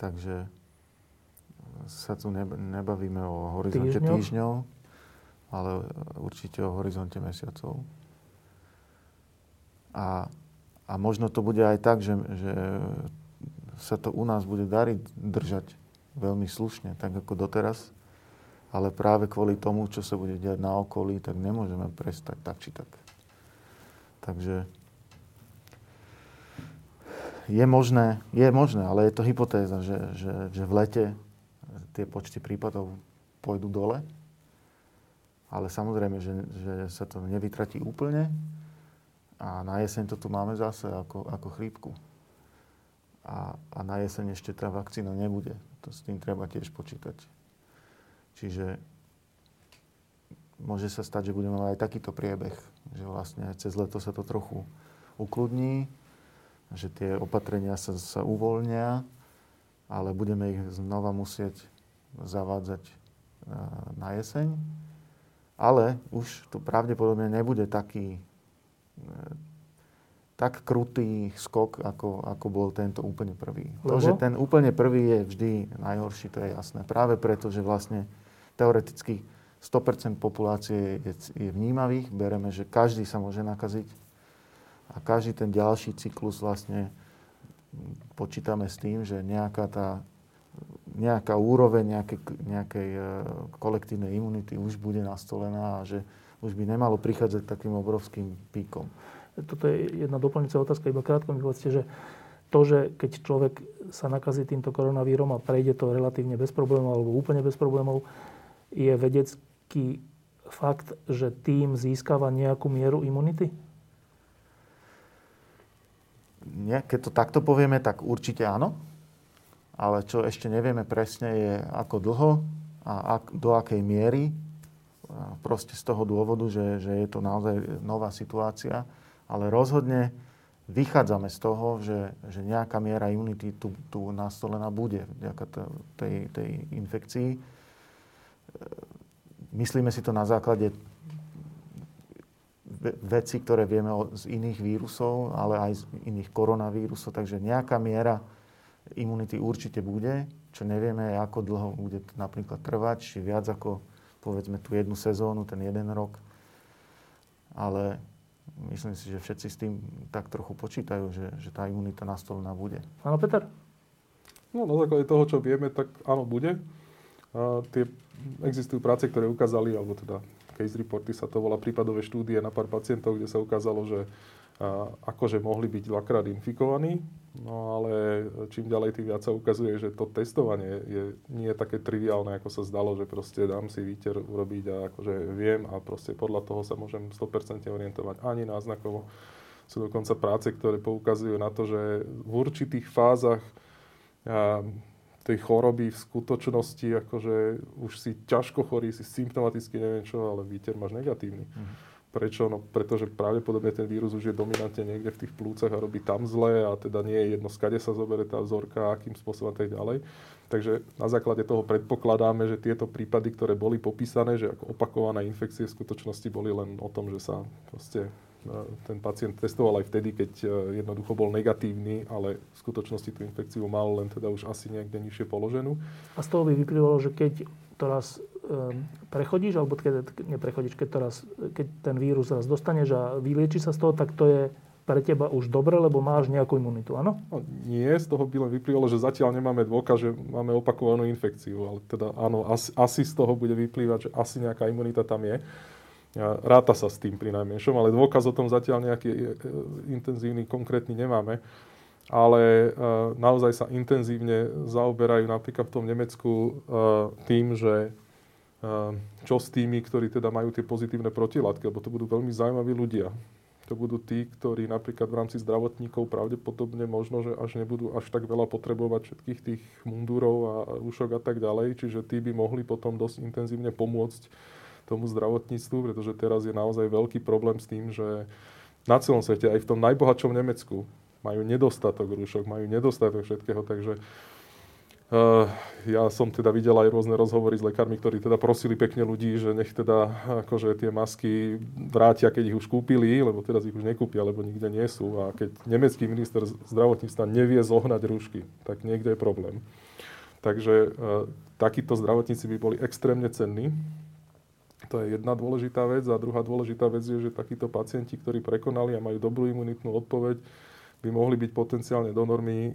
Takže sa tu nebavíme o horizonte týždňov, týždňov ale určite o horizonte mesiacov. A, a možno to bude aj tak, že, že sa to u nás bude dariť držať veľmi slušne, tak ako doteraz. Ale práve kvôli tomu, čo sa bude diať na okolí, tak nemôžeme prestať tak či tak. Takže je možné, je možné, ale je to hypotéza, že, že, že v lete tie počty prípadov pôjdu dole. Ale samozrejme, že, že sa to nevytratí úplne. A na jeseň to tu máme zase ako, ako chrípku. A, a na jeseň ešte tá vakcína nebude. To s tým treba tiež počítať. Čiže môže sa stať, že budeme mať aj takýto priebeh. Že vlastne cez leto sa to trochu ukludní že tie opatrenia sa, sa uvoľnia, ale budeme ich znova musieť zavádzať e, na jeseň. Ale už to pravdepodobne nebude taký e, tak krutý skok, ako, ako bol tento úplne prvý. Lebo? To, že ten úplne prvý je vždy najhorší, to je jasné. Práve preto, že vlastne teoreticky 100% populácie je, je vnímavých. Bereme, že každý sa môže nakaziť a každý ten ďalší cyklus vlastne počítame s tým, že nejaká tá nejaká úroveň nejakej, nejakej kolektívnej imunity už bude nastolená a že už by nemalo prichádzať takým obrovským píkom. Toto je jedna doplňujúca otázka, iba krátko mi povedzte, že to, že keď človek sa nakazí týmto koronavírom a prejde to relatívne bez problémov alebo úplne bez problémov, je vedecký fakt, že tým získava nejakú mieru imunity? Nie, keď to takto povieme, tak určite áno. Ale čo ešte nevieme presne je, ako dlho a ak, do akej miery. Proste z toho dôvodu, že, že je to naozaj nová situácia. Ale rozhodne vychádzame z toho, že, že nejaká miera imunity tu, tu nastolená bude vďaka tej, tej infekcii. Myslíme si to na základe veci, ktoré vieme z iných vírusov, ale aj z iných koronavírusov. Takže nejaká miera imunity určite bude, čo nevieme, ako dlho bude napríklad trvať, či viac ako povedzme tú jednu sezónu, ten jeden rok. Ale myslím si, že všetci s tým tak trochu počítajú, že, že tá imunita nastolená bude. Áno, Peter? No, na základe toho, čo vieme, tak áno, bude. A tie existujú práce, ktoré ukázali, alebo teda case reporty sa to volá prípadové štúdie na pár pacientov, kde sa ukázalo, že akože mohli byť dvakrát infikovaní, no ale čím ďalej, tým viac sa ukazuje, že to testovanie je, nie je také triviálne, ako sa zdalo, že proste dám si výter urobiť a akože viem a proste podľa toho sa môžem 100% orientovať ani náznakovo. Sú dokonca práce, ktoré poukazujú na to, že v určitých fázach tej choroby v skutočnosti, akože už si ťažko chorý, si symptomaticky neviem čo, ale výter máš negatívny. Mm-hmm. Prečo? No pretože pravdepodobne ten vírus už je dominantne niekde v tých plúcach a robí tam zle a teda nie je jedno, skade sa zoberie tá vzorka, akým spôsobom a tak ďalej. Takže na základe toho predpokladáme, že tieto prípady, ktoré boli popísané, že ako opakované infekcie v skutočnosti boli len o tom, že sa proste ten pacient testoval aj vtedy, keď e, jednoducho bol negatívny, ale v skutočnosti tú infekciu mal len teda už asi niekde nižšie položenú. A z toho by vyplývalo, že keď to raz Ehm, prechodíš, alebo keď neprechodíš, keď, to raz, keď ten vírus raz dostaneš a vylieči sa z toho, tak to je pre teba už dobre, lebo máš nejakú imunitu, áno? No, nie, z toho by len vyplývalo, že zatiaľ nemáme dôkaz, že máme opakovanú infekciu, ale teda áno, asi, asi z toho bude vyplývať, že asi nejaká imunita tam je. Ráta sa s tým pri najmenšom, ale dôkaz o tom zatiaľ nejaký e, e, intenzívny, konkrétny nemáme. Ale e, naozaj sa intenzívne zaoberajú napríklad v tom Nemecku tým, že čo s tými, ktorí teda majú tie pozitívne protilátky, lebo to budú veľmi zaujímaví ľudia. To budú tí, ktorí napríklad v rámci zdravotníkov pravdepodobne možno, že až nebudú až tak veľa potrebovať všetkých tých mundúrov a rúšok a tak ďalej, čiže tí by mohli potom dosť intenzívne pomôcť tomu zdravotníctvu, pretože teraz je naozaj veľký problém s tým, že na celom svete, aj v tom najbohatšom Nemecku, majú nedostatok rúšok, majú nedostatok všetkého, takže Uh, ja som teda videl aj rôzne rozhovory s lekármi, ktorí teda prosili pekne ľudí, že nech teda akože tie masky vrátia, keď ich už kúpili, lebo teraz ich už nekúpia, lebo nikde nie sú. A keď nemecký minister zdravotníctva nevie zohnať rúšky, tak niekde je problém. Takže uh, takíto zdravotníci by boli extrémne cenní. To je jedna dôležitá vec. A druhá dôležitá vec je, že takíto pacienti, ktorí prekonali a majú dobrú imunitnú odpoveď, by mohli byť potenciálne donormi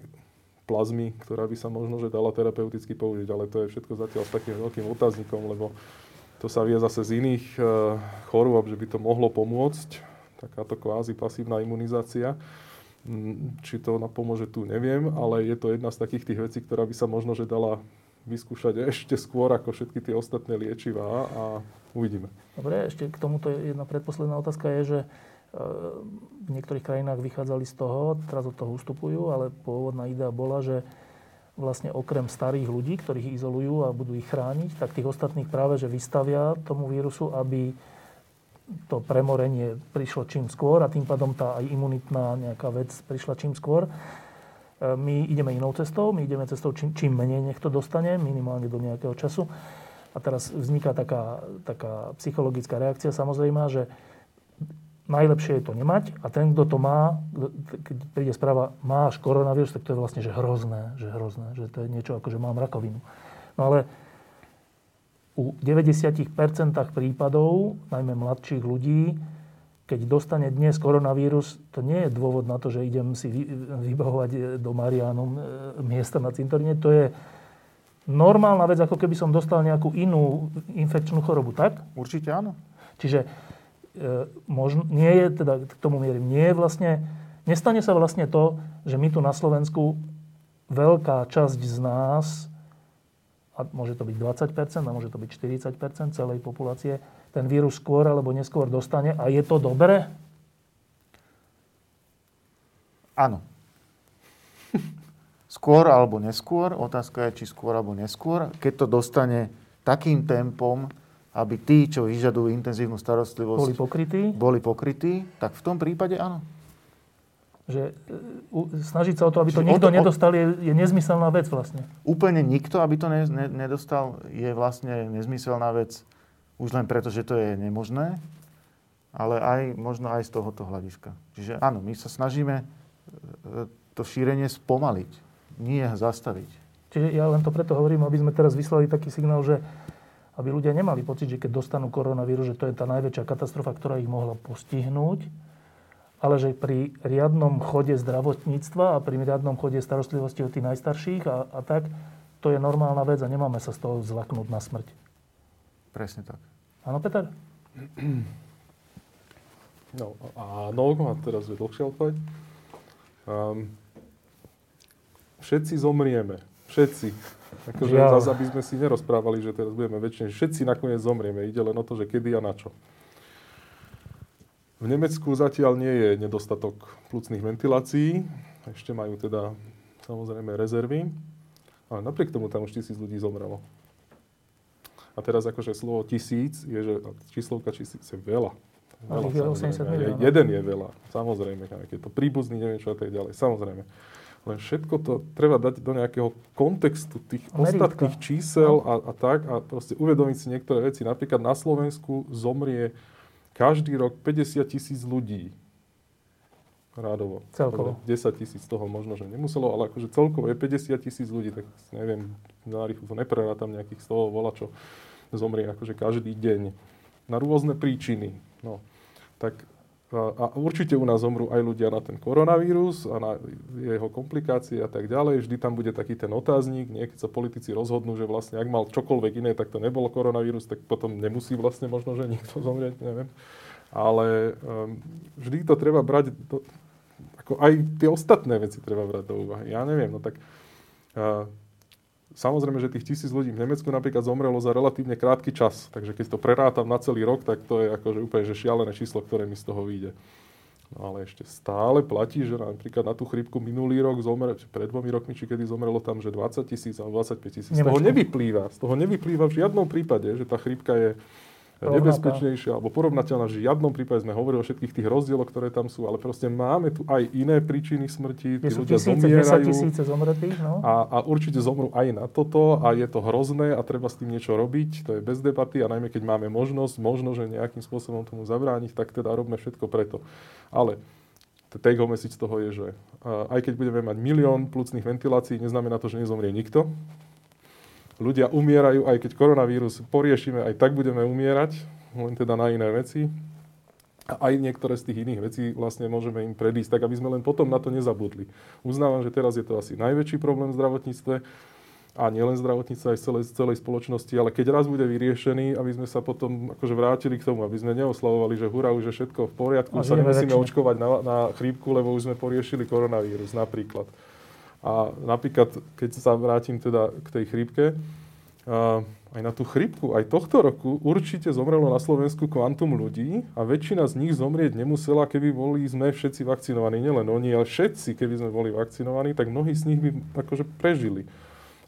plazmy, ktorá by sa možno že dala terapeuticky použiť, ale to je všetko zatiaľ s takým veľkým otáznikom, lebo to sa vie zase z iných e, chorôb, že by to mohlo pomôcť, takáto kvázi pasívna imunizácia. Mm, či to napomôže tu, neviem, ale je to jedna z takých tých vecí, ktorá by sa možno že dala vyskúšať ešte skôr ako všetky tie ostatné liečivá a uvidíme. Dobre, ešte k tomuto jedna predposledná otázka je, že v niektorých krajinách vychádzali z toho, teraz od toho ustupujú, ale pôvodná idea bola, že vlastne okrem starých ľudí, ktorých izolujú a budú ich chrániť, tak tých ostatných práve, že vystavia tomu vírusu, aby to premorenie prišlo čím skôr a tým pádom tá aj imunitná nejaká vec prišla čím skôr. E, my ideme inou cestou, my ideme cestou čím, čím menej to dostane, minimálne do nejakého času. A teraz vzniká taká, taká psychologická reakcia samozrejme, že najlepšie je to nemať a ten, kto to má, keď príde správa, máš koronavírus, tak to je vlastne že hrozné, že hrozné, že to je niečo ako, že mám rakovinu. No ale u 90% prípadov, najmä mladších ľudí, keď dostane dnes koronavírus, to nie je dôvod na to, že idem si vybavovať do Marianum e, miesta na cintoríne. To je normálna vec, ako keby som dostal nejakú inú infekčnú chorobu, tak? Určite áno. Čiže e, možno, nie je, teda k tomu mierim, nie je vlastne, nestane sa vlastne to, že my tu na Slovensku veľká časť z nás, a môže to byť 20%, a môže to byť 40% celej populácie, ten vírus skôr alebo neskôr dostane. A je to dobré? Áno. Skôr alebo neskôr. Otázka je, či skôr alebo neskôr. Keď to dostane takým tempom, aby tí, čo vyžadujú intenzívnu starostlivosť, boli pokrytí, boli pokrytí tak v tom prípade áno. Že e, snažiť sa o to, aby to Čiže nikto to, nedostal, je, je nezmyselná vec vlastne. Úplne nikto, aby to ne, ne, nedostal, je vlastne nezmyselná vec už len preto, že to je nemožné, ale aj možno aj z tohoto hľadiska. Čiže áno, my sa snažíme e, to šírenie spomaliť, nie zastaviť. Čiže ja len to preto hovorím, aby sme teraz vyslali taký signál, že aby ľudia nemali pocit, že keď dostanú koronavírus, že to je tá najväčšia katastrofa, ktorá ich mohla postihnúť, ale že pri riadnom chode zdravotníctva a pri riadnom chode starostlivosti o tých najstarších a, a tak, to je normálna vec a nemáme sa z toho zlaknúť na smrť. Presne tak. Áno, Peter? No, áno, a teraz je dlhšia odpoveď. Um, všetci zomrieme. Všetci. Akože zase, aby sme si nerozprávali, že teraz budeme väčšine. Všetci nakoniec zomrieme. Ide len o to, že kedy a na čo. V Nemecku zatiaľ nie je nedostatok plúcnych ventilácií. Ešte majú teda samozrejme rezervy. Ale napriek tomu tam už tisíc ľudí zomrelo. A teraz akože slovo tisíc je, že číslovka tisíc je veľa. veľa je 80 miliónov. Jeden je veľa, samozrejme. Keď je to príbuzný, neviem čo a tak ďalej. Samozrejme. Len všetko to treba dať do nejakého kontextu tých Amerika. ostatných čísel a, a tak a proste uvedomiť si niektoré veci. Napríklad na Slovensku zomrie každý rok 50 tisíc ľudí. Rádovo. Celkovo. 10 tisíc toho možno, že nemuselo, ale akože celkovo je 50 tisíc ľudí, tak neviem, na rýchlo to neprerátam nejakých z toho vola, čo zomrie akože každý deň. Na rôzne príčiny. No. Tak a určite u nás zomrú aj ľudia na ten koronavírus a na jeho komplikácie a tak ďalej. Vždy tam bude taký ten otáznik. Nie, keď sa politici rozhodnú, že vlastne ak mal čokoľvek iné, tak to nebolo koronavírus, tak potom nemusí vlastne možno, že nikto zomrieť, neviem. Ale um, vždy to treba brať, do, ako aj tie ostatné veci treba brať do úvahy. Ja neviem, no tak uh, Samozrejme, že tých tisíc ľudí v Nemecku napríklad zomrelo za relatívne krátky čas. Takže keď to prerátam na celý rok, tak to je akože úplne že šialené číslo, ktoré mi z toho vyjde. No ale ešte stále platí, že napríklad na tú chrípku minulý rok zomre, či pred dvomi rokmi, či kedy zomrelo tam, že 20 tisíc alebo 25 tisíc. Z toho nevyplýva, z toho nevyplýva v žiadnom prípade, že tá chrípka je nebezpečnejšia alebo porovnateľná. V žiadnom prípade sme hovorili o všetkých tých rozdieloch, ktoré tam sú, ale proste máme tu aj iné príčiny smrti. Tí ľudia tisíce, zomierajú. tisíce zomretých, no? a, a určite zomrú aj na toto a je to hrozné a treba s tým niečo robiť. To je bez debaty a najmä keď máme možnosť, možno, že nejakým spôsobom tomu zabrániť, tak teda robíme všetko preto. Ale take home message toho je, že aj keď budeme mať milión plúcnych ventilácií, neznamená to, že nezomrie nikto ľudia umierajú, aj keď koronavírus poriešime, aj tak budeme umierať, len teda na iné veci. A aj niektoré z tých iných vecí vlastne môžeme im predísť, tak aby sme len potom na to nezabudli. Uznávam, že teraz je to asi najväčší problém v zdravotníctve a nielen zdravotníctve, aj celej, celej spoločnosti, ale keď raz bude vyriešený, aby sme sa potom akože vrátili k tomu, aby sme neoslavovali, že hurá, už je všetko v poriadku, sa nemusíme väčšine. očkovať na, na chrípku, lebo už sme poriešili koronavírus napríklad. A napríklad, keď sa vrátim teda k tej chrípke, aj na tú chrípku, aj tohto roku určite zomrelo na Slovensku kvantum ľudí a väčšina z nich zomrieť nemusela, keby boli sme všetci vakcinovaní. Nielen oni, ale všetci, keby sme boli vakcinovaní, tak mnohí z nich by akože prežili.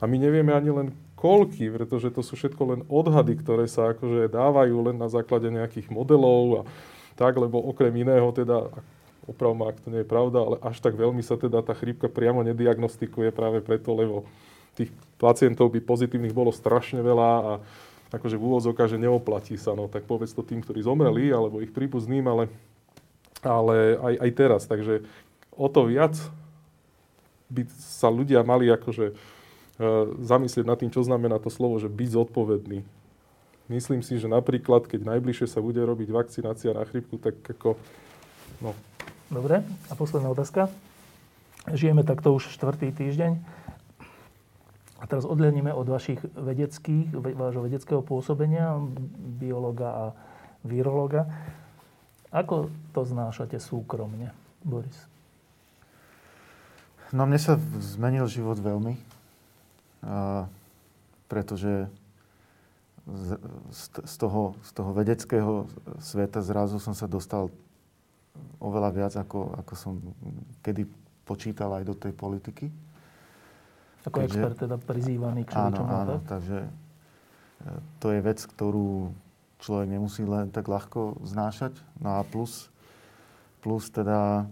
A my nevieme ani len koľky, pretože to sú všetko len odhady, ktoré sa akože dávajú len na základe nejakých modelov a tak, lebo okrem iného teda, oprav ma, ak to nie je pravda, ale až tak veľmi sa teda tá chrípka priamo nediagnostikuje práve preto, lebo tých pacientov by pozitívnych bolo strašne veľa a akože v úvodzovkách, že neoplatí sa, no tak povedz to tým, ktorí zomreli, alebo ich príbuzným, ale, ale aj, aj teraz. Takže o to viac by sa ľudia mali akože uh, zamyslieť nad tým, čo znamená to slovo, že byť zodpovedný. myslím si, že napríklad, keď najbližšie sa bude robiť vakcinácia na chrypku, tak ako... No. Dobre. A posledná otázka. Žijeme takto už štvrtý týždeň. A teraz odhľadneme od vašich vedeckých, vášho vedeckého pôsobenia, biologa a virologa. Ako to znášate súkromne, Boris? No mne sa zmenil život veľmi, a, pretože z, z, toho, z toho vedeckého sveta zrazu som sa dostal oveľa viac, ako, ako som kedy počítal aj do tej politiky. Ako takže, expert teda prizývaný k Áno, áno, tak? takže e, to je vec, ktorú človek nemusí len tak ľahko znášať. No a plus, plus teda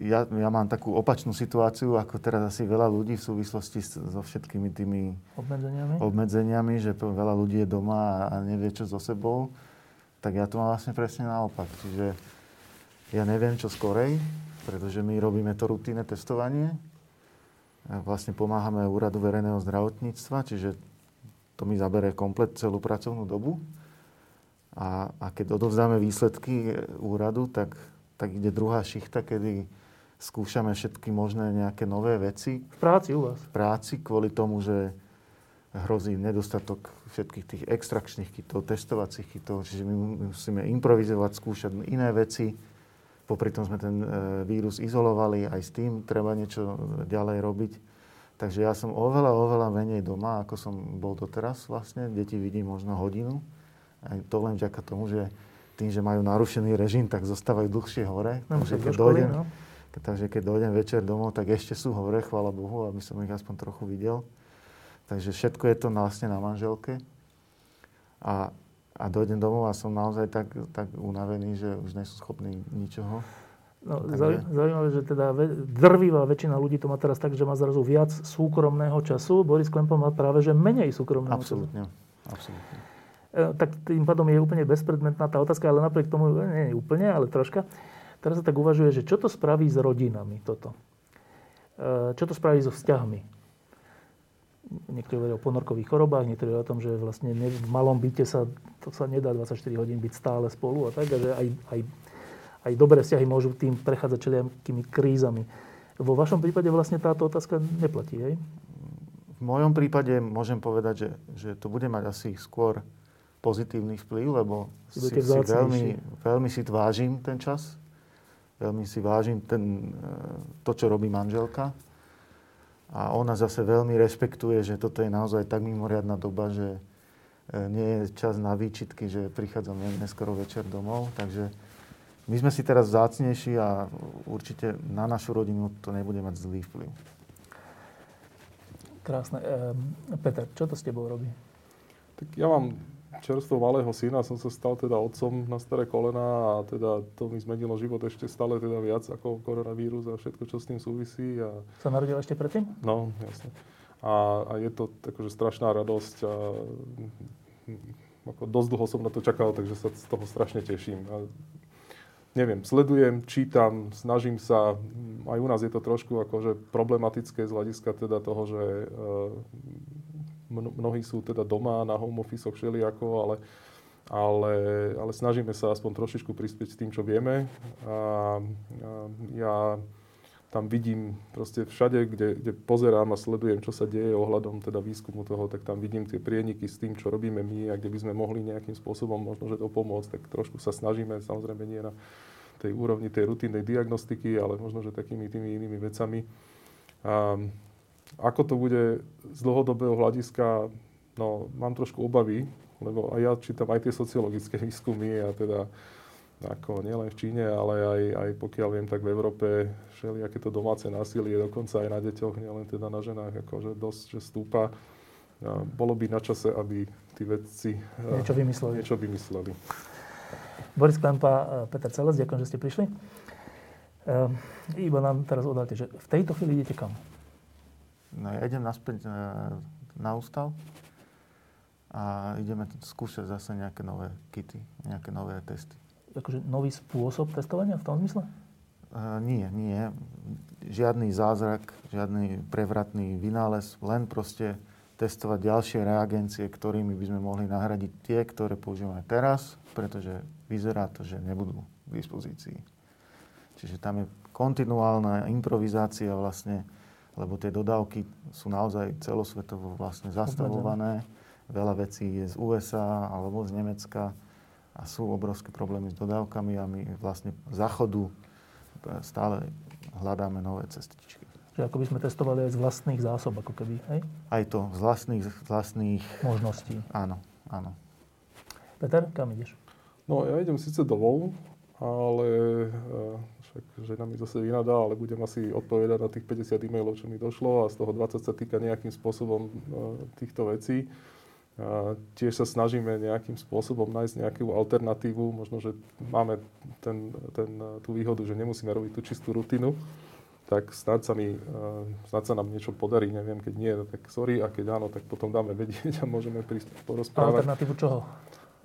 ja, ja mám takú opačnú situáciu, ako teraz asi veľa ľudí v súvislosti so všetkými tými obmedzeniami, obmedzeniami že veľa ľudí je doma a, a nevie, čo so sebou. Tak ja to mám vlastne presne naopak. Čiže ja neviem, čo skorej, pretože my robíme to rutinné testovanie. Vlastne pomáhame Úradu verejného zdravotníctva, čiže to mi zabere komplet celú pracovnú dobu. A, a keď odovzdáme výsledky úradu, tak, tak ide druhá šichta, kedy skúšame všetky možné nejaké nové veci. V práci u vás? V práci, kvôli tomu, že hrozí nedostatok všetkých tých extrakčných kitov, testovacích kitov, čiže my musíme improvizovať, skúšať iné veci. Popri tom sme ten e, vírus izolovali, aj s tým treba niečo ďalej robiť. Takže ja som oveľa, oveľa menej doma, ako som bol doteraz vlastne. Deti vidím možno hodinu. Aj to len vďaka tomu, že tým, že majú narušený režim, tak zostávajú dlhšie hore. No, takže, keď školy, dojdem, no. takže keď dojdem večer domov, tak ešte sú hore, chvála Bohu, aby som ich aspoň trochu videl. Takže všetko je to vlastne na manželke. A, a dojdem domov a som naozaj tak, tak unavený, že už nie sú schopní ničoho. No, zaujímavé, že teda drvivá väčšina ľudí to má teraz tak, že má zrazu viac súkromného času. Boris Klempo má práve, že menej súkromného Absolutne. času. Absolutne. E, tak tým pádom je úplne bezpredmetná tá otázka, ale napriek tomu, e, nie úplne, ale troška. Teraz sa tak uvažuje, že čo to spraví s rodinami toto? E, čo to spraví so vzťahmi? Niektorí hovoria o ponorkových chorobách, niektorí o tom, že vlastne v malom byte sa, to sa nedá 24 hodín byť stále spolu a tak, a že aj, aj aj dobré vzťahy môžu tým prechádzať všelijakými krízami. Vo vašom prípade vlastne táto otázka neplatí, hej? V mojom prípade môžem povedať, že, že to bude mať asi skôr pozitívny vplyv, lebo si, si veľmi, veľmi si vážim ten čas. Veľmi si vážim ten, e, to, čo robí manželka. A ona zase veľmi rešpektuje, že toto je naozaj tak mimoriadná doba, že e, nie je čas na výčitky, že prichádzam neskoro večer domov. Takže my sme si teraz zácnejší a určite na našu rodinu to nebude mať zlý vplyv. Krásne. E, Peter, čo to s tebou robí? Tak ja mám čerstvo malého syna, som sa stal teda otcom na staré kolena a teda to mi zmenilo život ešte stále teda viac ako koronavírus a všetko, čo s tým súvisí. A... Sa narodil ešte predtým? No, jasne. A, a je to akože strašná radosť a ako dosť dlho som na to čakal, takže sa z toho strašne teším. A neviem, sledujem, čítam, snažím sa, aj u nás je to trošku akože problematické z hľadiska teda toho, že eh, mnohí sú teda doma na home office všelijako, ale, ale, ale snažíme sa aspoň trošičku prispieť s tým, čo vieme. A, a ja tam vidím proste všade, kde, kde pozerám a sledujem, čo sa deje ohľadom teda výskumu toho, tak tam vidím tie prieniky s tým, čo robíme my a kde by sme mohli nejakým spôsobom možno, že to pomôcť, tak trošku sa snažíme, samozrejme nie na tej úrovni tej rutinnej diagnostiky, ale možno, že takými tými inými vecami. A ako to bude z dlhodobého hľadiska, no mám trošku obavy, lebo aj ja čítam aj tie sociologické [laughs] výskumy a teda ako nielen v Číne, ale aj, aj pokiaľ viem, tak v Európe aké to domáce násilie, dokonca aj na deťoch, nielen teda na ženách, akože dosť, že stúpa. A bolo by na čase, aby tí vedci niečo vymysleli. Niečo vymysleli. Boris Klempa, Peter Celes, ďakujem, že ste prišli. Uh, iba nám teraz odáte, že v tejto chvíli idete kam? No ja idem naspäť na ústav a ideme skúšať zase nejaké nové kity, nejaké nové testy akože nový spôsob testovania v tom zmysle? Uh, nie, nie. Žiadny zázrak, žiadny prevratný vynález, len proste testovať ďalšie reagencie, ktorými by sme mohli nahradiť tie, ktoré používame teraz, pretože vyzerá to, že nebudú k dispozícii. Čiže tam je kontinuálna improvizácia vlastne, lebo tie dodávky sú naozaj celosvetovo vlastne zastavované. Veľa vecí je z USA alebo z Nemecka a sú obrovské problémy s dodávkami a my vlastne v záchodu stále hľadáme nové cestičky. Čiže ako by sme testovali aj z vlastných zásob, ako keby, hej? Aj to, z vlastných, z vlastných... Možností. Áno, áno. Peter, kam ideš? No, ja idem síce domov, ale uh, však žena mi zase vynadá, ale budem asi odpovedať na tých 50 e-mailov, čo mi došlo a z toho 20 sa týka nejakým spôsobom uh, týchto vecí. A tiež sa snažíme nejakým spôsobom nájsť nejakú alternatívu. Možno, že máme ten, ten, tú výhodu, že nemusíme robiť tú čistú rutinu. Tak snad sa, mi, snad sa nám niečo podarí. Neviem, keď nie, tak sorry. A keď áno, tak potom dáme vedieť a môžeme prísť porozprávať. Alternatívu čoho?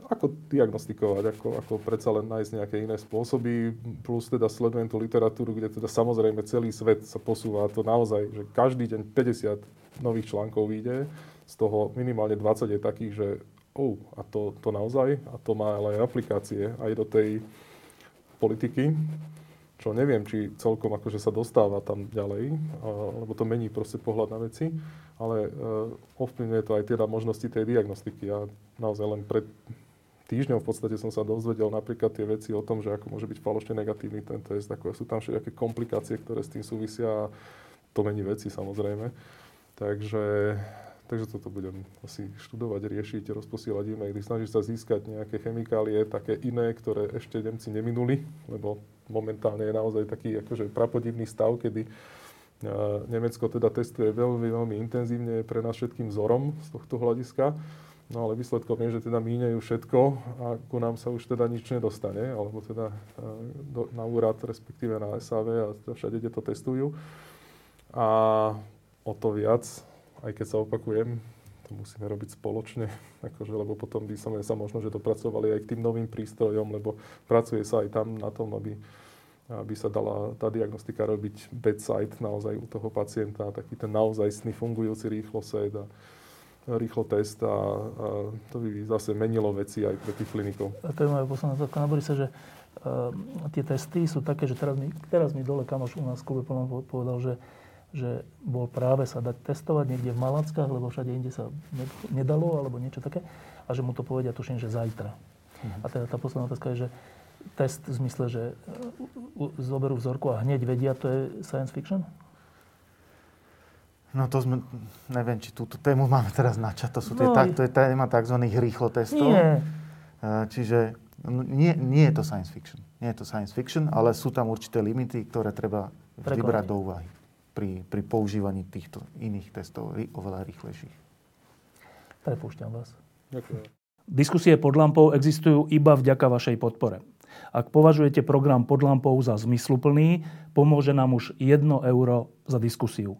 Ako diagnostikovať, ako, ako predsa len nájsť nejaké iné spôsoby. Plus teda sledujem tú literatúru, kde teda samozrejme celý svet sa posúva. To naozaj, že každý deň 50 nových článkov vyjde z toho minimálne 20 je takých, že oh, a to, to naozaj, a to má ale aj aplikácie aj do tej politiky, čo neviem, či celkom akože sa dostáva tam ďalej, lebo to mení proste pohľad na veci, ale uh, ovplyvňuje to aj teda možnosti tej diagnostiky. Ja naozaj len pred týždňom v podstate som sa dozvedel napríklad tie veci o tom, že ako môže byť falošne negatívny ten test, ako sú tam všetky komplikácie, ktoré s tým súvisia a to mení veci samozrejme. Takže Takže toto budem asi študovať, riešiť, rozposielať e-maily, snažiť sa získať nejaké chemikálie, také iné, ktoré ešte Nemci neminuli, lebo momentálne je naozaj taký akože prapodivný stav, kedy Nemecko teda testuje veľmi, veľmi intenzívne, pre nás všetkým vzorom z tohto hľadiska. No ale výsledkom je, že teda míňajú všetko a ku nám sa už teda nič nedostane, alebo teda do, na úrad, respektíve na SAV a všade, kde to testujú. A o to viac aj keď sa opakujem, to musíme robiť spoločne, [laughs] akože, lebo potom by sme sa možno, že dopracovali aj k tým novým prístrojom, lebo pracuje sa aj tam na tom, aby, aby sa dala tá diagnostika robiť bedside naozaj u toho pacienta, taký ten naozaj fungujúci rýchlosed a rýchlo test a, a to by zase menilo veci aj pre tých klinikov. A to je moja posledná otázka na Borise, že uh, tie testy sú také, že teraz mi, teraz mi dole kamoš u nás v klube povedal, že že bol práve sa dať testovať niekde v Malackách, lebo všade inde sa nedalo, alebo niečo také, a že mu to povedia, tuším, že zajtra. Uh-huh. A teda tá posledná otázka je, že test v zmysle, že zoberú vzorku a hneď vedia, to je science fiction? No to sme, neviem, či túto tému máme teraz načať. To, sú no, tie, to je téma tzv. rýchlo testov. Nie. Čiže no, nie, nie je to science fiction. Nie je to science fiction, ale sú tam určité limity, ktoré treba vždy brať do úvahy pri, pri používaní týchto iných testov oveľa rýchlejších. Prepúšťam vás. Ďakujem. Diskusie pod lampou existujú iba vďaka vašej podpore. Ak považujete program pod lampou za zmysluplný, pomôže nám už 1 euro za diskusiu.